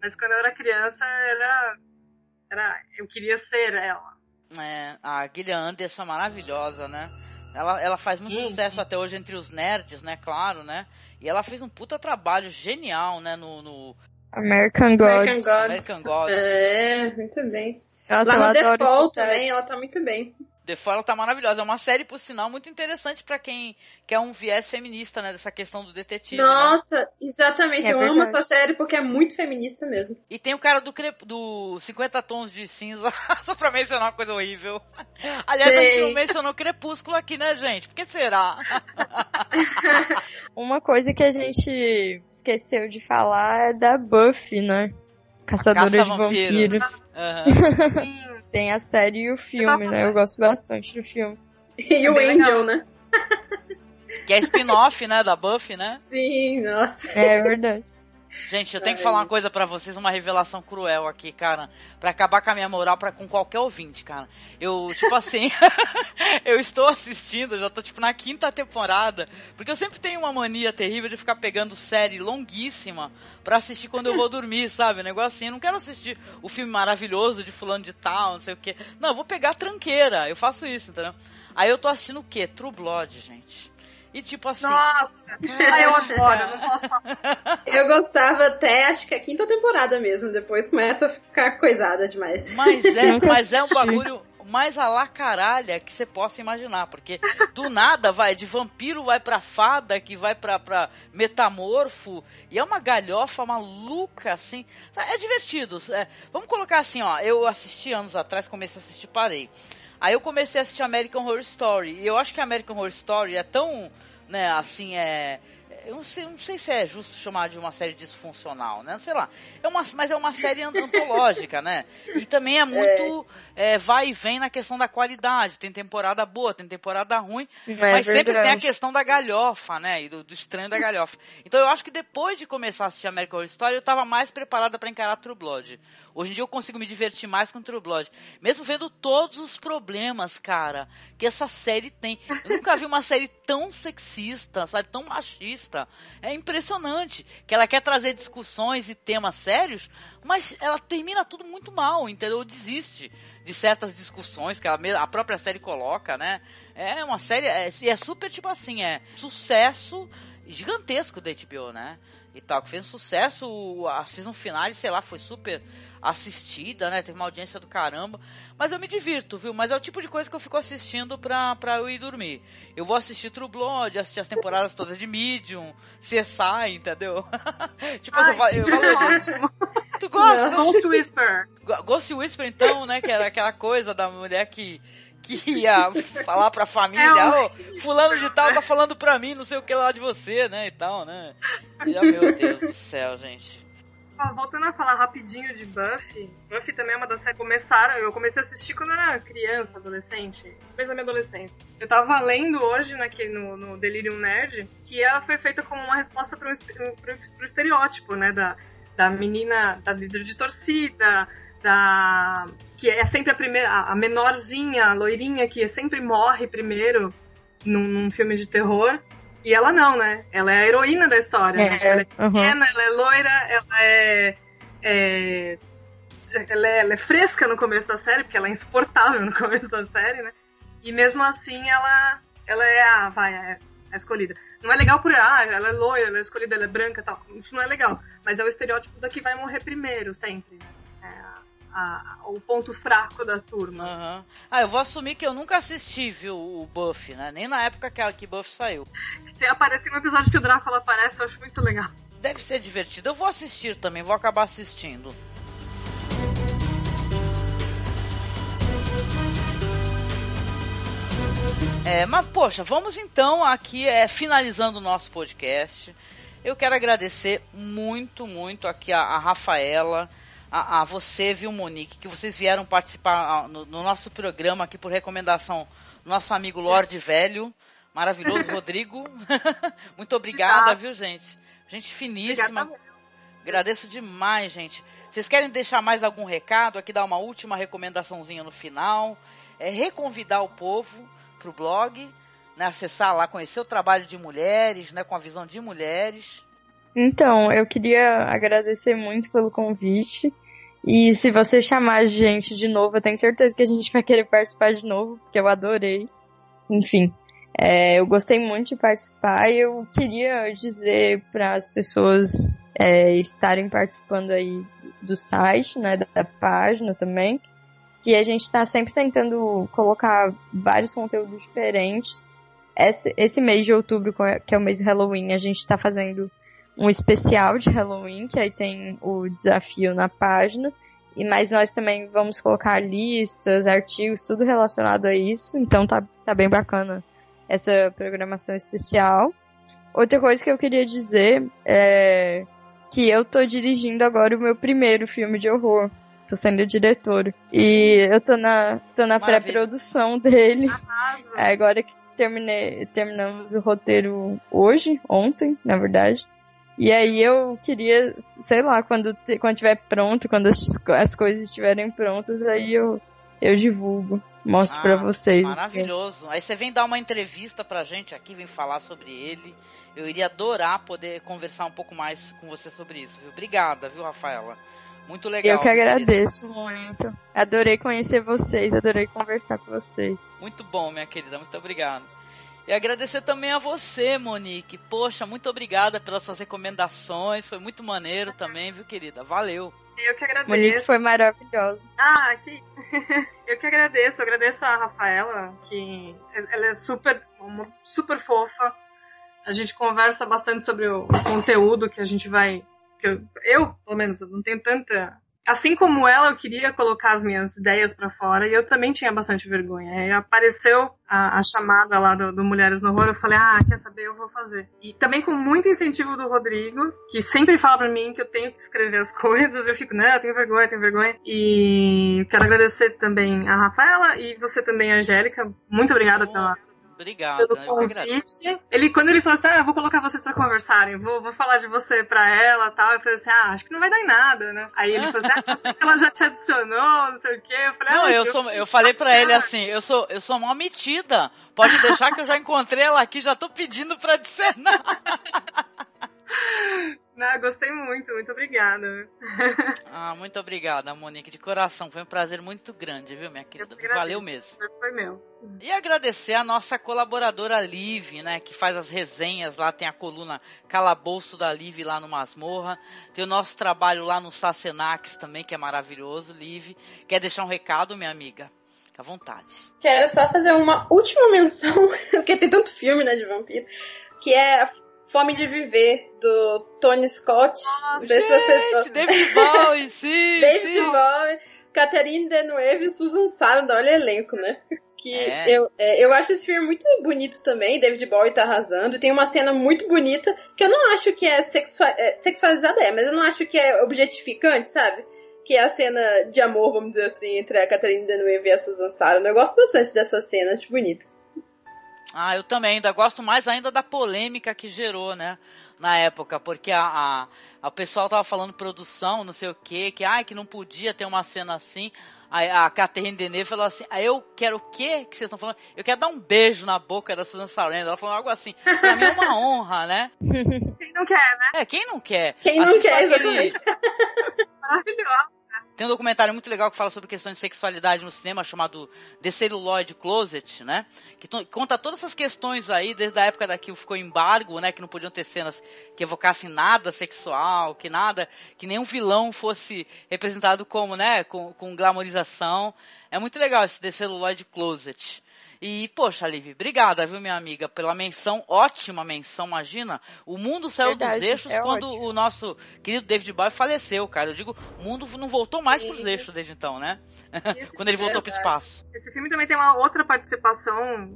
Mas quando eu era criança, era. era eu queria ser ela. É, a Gillian Anderson é maravilhosa, né? Ela, ela faz muito Sim. sucesso até hoje entre os nerds, né? Claro, né? E ela fez um puta trabalho genial, né? No, no American Gods. American Gods. American Gods. É, muito bem. Nossa, Lá no também, ela tá muito bem. The Fall ela tá maravilhosa. É uma série, por sinal, muito interessante pra quem quer um viés feminista, né? Dessa questão do detetive. né? Nossa, exatamente. É eu amo verdade. essa série porque é muito feminista mesmo. E tem o cara do, crep... do 50 Tons de Cinza, [laughs] só pra mencionar uma coisa horrível. Aliás, a gente Sei. não mencionou Crepúsculo aqui, né, gente? Por que será? [laughs] Uma coisa que a gente esqueceu de falar é da Buffy, né? Caçadora de Caça-vampiros. vampiros. Aham. [laughs] Tem a série e o filme, né? Eu gosto bastante do filme. [laughs] E o Angel, legal. né? Que é spin-off, né, da Buffy, né? Sim, nossa. É verdade. Gente, eu tenho que falar uma coisa pra vocês, uma revelação cruel aqui, cara, Pra acabar com a minha moral para com qualquer ouvinte, cara. Eu, tipo assim, [laughs] eu estou assistindo, já tô tipo na quinta temporada, porque eu sempre tenho uma mania terrível de ficar pegando série longuíssima pra assistir quando eu vou dormir, sabe? Um negócio assim, eu não quero assistir o filme maravilhoso de fulano de tal, não sei o quê. Não, eu vou pegar a tranqueira, eu faço isso, entendeu? Aí eu tô assistindo o quê? True Blood, gente. E tipo assim. Nossa! Ai, [laughs] eu adoro, eu não posso falar. Eu gostava até, acho que a quinta temporada mesmo. Depois começa a ficar coisada demais. Mas é, mas é um bagulho mais a la caralha que você possa imaginar. Porque do nada vai de vampiro, vai pra fada, que vai pra, pra metamorfo. E é uma galhofa maluca, assim. É divertido. é. vamos colocar assim, ó. Eu assisti anos atrás, comecei a assistir, parei. Aí eu comecei a assistir American Horror Story. E eu acho que American Horror Story é tão, né, assim, é. Eu não sei, não sei se é justo chamar de uma série disfuncional, né? Sei lá. É uma, mas é uma série an- antológica, né? E também é muito é, vai e vem na questão da qualidade. Tem temporada boa, tem temporada ruim. É mas sempre tem a questão da galhofa, né? E do, do estranho da galhofa. Então eu acho que depois de começar a assistir American Horror Story, eu tava mais preparada pra encarar True Blood. Hoje em dia eu consigo me divertir mais com True Blood. Mesmo vendo todos os problemas, cara, que essa série tem. Eu nunca vi uma série tão sexista, sabe? Tão machista. É impressionante. Que ela quer trazer discussões e temas sérios, mas ela termina tudo muito mal, entendeu? Desiste de certas discussões que ela, a própria série coloca, né? É uma série, é, é super tipo assim, é sucesso gigantesco da HBO, né? E tal, que fez um sucesso, a season final, sei lá, foi super assistida, né? Teve uma audiência do caramba. Mas eu me divirto, viu? Mas é o tipo de coisa que eu fico assistindo pra, pra eu ir dormir. Eu vou assistir True Blood, assistir as temporadas todas de Medium, CSI, entendeu? [laughs] tipo, eu, Ai, eu, que falo, ótimo. tu gosta? Ghost Whisper. Ghost Whisper, então, né? Que era aquela coisa da mulher que, que ia falar pra família, ô, fulano de tal tá falando pra mim, não sei o que lá de você, né? E tal, né? E, ó, meu Deus do céu, gente. Ó, voltando a falar rapidinho de Buffy, Buffy também é uma das séries que começaram. Eu comecei a assistir quando era criança, adolescente, desde a minha adolescência. Eu tava lendo hoje naquele, no, no Delirium Nerd que ela foi feita como uma resposta pro, pro, pro estereótipo, né? Da, da menina, da líder de torcida, da. que é sempre a primeira, a menorzinha, a loirinha, que sempre morre primeiro num, num filme de terror. E ela não, né? Ela é a heroína da história. né? É, Ela é uhum. pequena, ela é loira, ela é, é- ela é. ela é fresca no começo da série, porque ela é insuportável no [laughs] começo da série, né? E mesmo assim ela, ela é a. Vai, é a escolhida. Não é legal por. Ah, ela é loira, ela é escolhida, ela é branca tal. Isso não é legal. Mas é o estereótipo da que vai morrer primeiro, sempre. Né? É a- a- o ponto fraco da turma. Aham. Ah, eu vou assumir que eu nunca assisti, viu, o Buff, né? Nem na época que, a- que Buff saiu. Se aparece um episódio que o Drácula aparece, eu acho muito legal. Deve ser divertido. Eu vou assistir também, vou acabar assistindo. É, mas poxa, vamos então aqui é, finalizando o nosso podcast. Eu quero agradecer muito, muito aqui a, a Rafaela, a, a você, viu, Monique, que vocês vieram participar no, no nosso programa aqui por recomendação do nosso amigo Lorde Velho, maravilhoso [laughs] Rodrigo. [laughs] muito obrigada, viu, gente? Gente finíssima. Obrigada. Agradeço demais, gente. Vocês querem deixar mais algum recado? Aqui dar uma última recomendaçãozinha no final. É reconvidar o povo pro blog, né? Acessar lá, conhecer o trabalho de mulheres, né? Com a visão de mulheres. Então, eu queria agradecer muito pelo convite. E se você chamar a gente de novo, eu tenho certeza que a gente vai querer participar de novo, porque eu adorei. Enfim, é, eu gostei muito de participar e eu queria dizer para as pessoas é, estarem participando aí do site, né, da, da página também, que a gente está sempre tentando colocar vários conteúdos diferentes. Esse, esse mês de outubro, que é o mês do Halloween, a gente está fazendo um especial de Halloween, que aí tem o desafio na página. E mas nós também vamos colocar listas, artigos, tudo relacionado a isso. Então tá, tá bem bacana essa programação especial. Outra coisa que eu queria dizer é que eu tô dirigindo agora o meu primeiro filme de horror. Tô sendo diretora. E eu tô na, tô na pré-produção [laughs] dele. Arrasa. É, Agora que terminei, terminamos o roteiro hoje, ontem, na verdade. E aí eu queria, sei lá, quando, quando tiver pronto, quando as, as coisas estiverem prontas, aí eu, eu divulgo, mostro Ah, pra vocês. Maravilhoso. Aí você vem dar uma entrevista pra gente aqui, vem falar sobre ele. Eu iria adorar poder conversar um pouco mais com você sobre isso, viu? Obrigada, viu, Rafaela? Muito legal. Eu que viu, querida? agradeço muito. Adorei conhecer vocês, adorei conversar com vocês. Muito bom, minha querida, muito obrigado. E agradecer também a você, Monique. Poxa, muito obrigada pelas suas recomendações. Foi muito maneiro também, viu, querida? Valeu. Eu que agradeço. Monique foi maravilhosa. Ah, que... [laughs] eu que agradeço. Eu agradeço a Rafaela, que ela é super, super fofa. A gente conversa bastante sobre o, conteúdo que a gente vai. Que eu, eu, pelo menos, eu não tenho tanta. Assim como ela, eu queria colocar as minhas ideias pra fora e eu também tinha bastante vergonha. Aí apareceu a, a chamada lá do, do Mulheres no Horror, eu falei, ah, quer saber, eu vou fazer. E também com muito incentivo do Rodrigo, que sempre fala pra mim que eu tenho que escrever as [laughs] coisas, eu fico, não, eu tenho vergonha, eu tenho vergonha. E quero agradecer também a Rafaela e você também, Angélica. Muito obrigada pela, Obrigado, pelo né? convite. Ele, quando ele falou assim, ah, eu vou colocar vocês pra conversarem, vou, vou falar de você pra ela e tal, eu falei assim, ah, acho que não vai dar em nada, né? Aí ele falou assim, ah, ela já te adicionou, não sei o quê. Eu falei, Não, ah, eu, sou, eu falei pra ele assim, eu sou, eu sou uma metida. Pode deixar que eu já encontrei ela aqui, já tô pedindo pra adicionar. [laughs] Não, gostei muito, muito obrigada. Ah, muito obrigada, Monique, de coração. Foi um prazer muito grande, viu, minha querida? Valeu mesmo. Foi meu. E agradecer a nossa colaboradora Liv, né, que faz as resenhas lá, tem a coluna Calabouço da Liv lá no Masmorra, tem o nosso trabalho lá no Sacenax também, que é maravilhoso, Liv. Quer deixar um recado, minha amiga? Fica à vontade. Quero só fazer uma última menção, [laughs] porque tem tanto filme, né, de vampiro, que é a Fome de Viver, do Tony Scott. Vocês Gente, David Bowie, [laughs] sim, David sim. Bowie, Catherine Deneuve e Susan Sarandon, olha o elenco, né? Que É. eu, é, eu acho esse filme muito bonito também, David Bowie tá arrasando, e tem uma cena muito bonita, que eu não acho que é, sexua, é sexualizada, é, mas eu não acho que é objetificante, sabe? Que é a cena de amor, vamos dizer assim, entre a Catherine Deneuve e a Susan Sarandon. Eu gosto bastante dessa cena, acho bonito. Ah, eu também ainda gosto mais ainda da polêmica que gerou, né? Na época, porque a, a, a pessoal tava falando produção, não sei o que, que ai, que não podia ter uma cena assim. a, a Catherine Deneuve falou assim, ah, eu quero o quê que vocês estão falando? Eu quero dar um beijo na boca da Susan Sarandon. Ela falou algo assim, pra mim é uma [laughs] honra, né? Quem não quer, né? É, quem não quer? Quem não quer, aquele- exatamente. [laughs] Maravilhoso. Tem um documentário muito legal que fala sobre questões de sexualidade no cinema chamado The Celluloid Closet, né? Que conta todas essas questões aí, desde a época da que ficou embargo, né? Que não podiam ter cenas que evocassem nada sexual, que nada, que nenhum vilão fosse representado como, né? Com, com glamorização. É muito legal esse The Celluloid Closet. E, poxa, Liv, obrigada, viu, minha amiga, pela menção, ótima menção, imagina. O mundo saiu Verdade, dos eixos é quando ótimo. o nosso querido David Bowie faleceu, cara. Eu digo, o mundo não voltou mais Sim. pros eixos desde então, né? [laughs] Quando ele voltou pro verdade. espaço. Esse filme também tem uma outra participação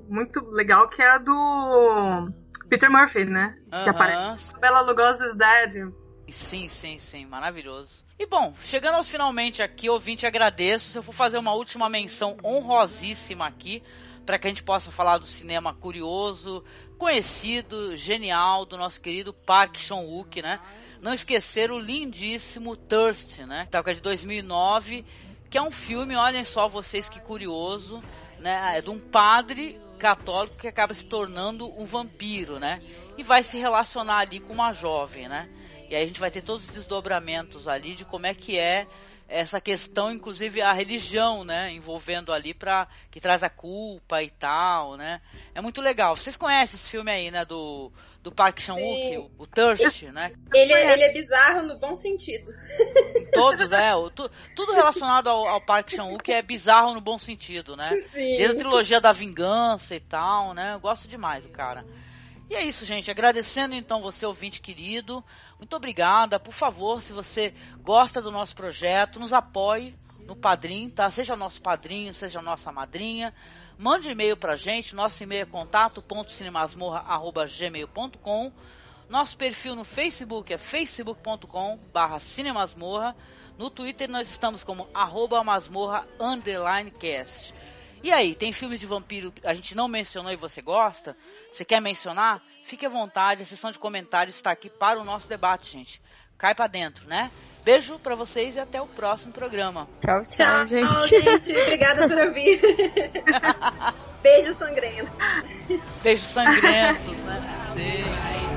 muito legal que é a do Peter Murphy, né? Que Aham. aparece. Bela Lugosi's Dead. Sim, sim, sim, maravilhoso. E bom, chegando aos finalmente aqui, ouvinte, agradeço. Se eu for fazer uma última menção honrosíssima aqui, para que a gente possa falar do cinema curioso, conhecido, genial, do nosso querido Park Chan-wook, né? Não esquecer o lindíssimo Thirst, né? Que é de 2009, que é um filme, olhem só vocês que curioso, né? É de um padre católico que acaba se tornando um vampiro, né? E vai se relacionar ali com uma jovem, né? E aí a gente vai ter todos os desdobramentos ali de como é que é essa questão, inclusive a religião, né, envolvendo ali para que traz a culpa e tal, né? É muito legal. Vocês conhecem esse filme aí, né, do do Park Chan-wook, o, o Thirst, né? Ele, é- ele é bizarro no bom sentido. Todos, é, o, tu- tudo relacionado ao, ao Park Chan-wook é bizarro no bom sentido, né? Sim. Desde a trilogia da vingança e tal, né? Eu gosto demais do cara. E é isso, gente. Agradecendo então você, ouvinte querido. Muito obrigada. Por favor, se você gosta do nosso projeto, nos apoie no Padrim, tá? Seja nosso padrinho, seja nossa madrinha. Mande e-mail pra gente. Nosso e-mail é contato.cinemasmorra.gmail.com Nosso perfil no Facebook é facebook.com barra cinemasmorra. No Twitter nós estamos como arroba masmorra underline cast. E aí, tem filmes de vampiro que a gente não mencionou e você gosta? Você quer mencionar? Fique à vontade, a sessão de comentários está aqui para o nosso debate, gente. Cai pra dentro, né? Beijo pra vocês e até o próximo programa. Tchau, tchau, Tchau, gente. [laughs] gente. Obrigada por ouvir. [laughs] Beijo sangrento. Beijos sangrentos, [laughs] né? Sim.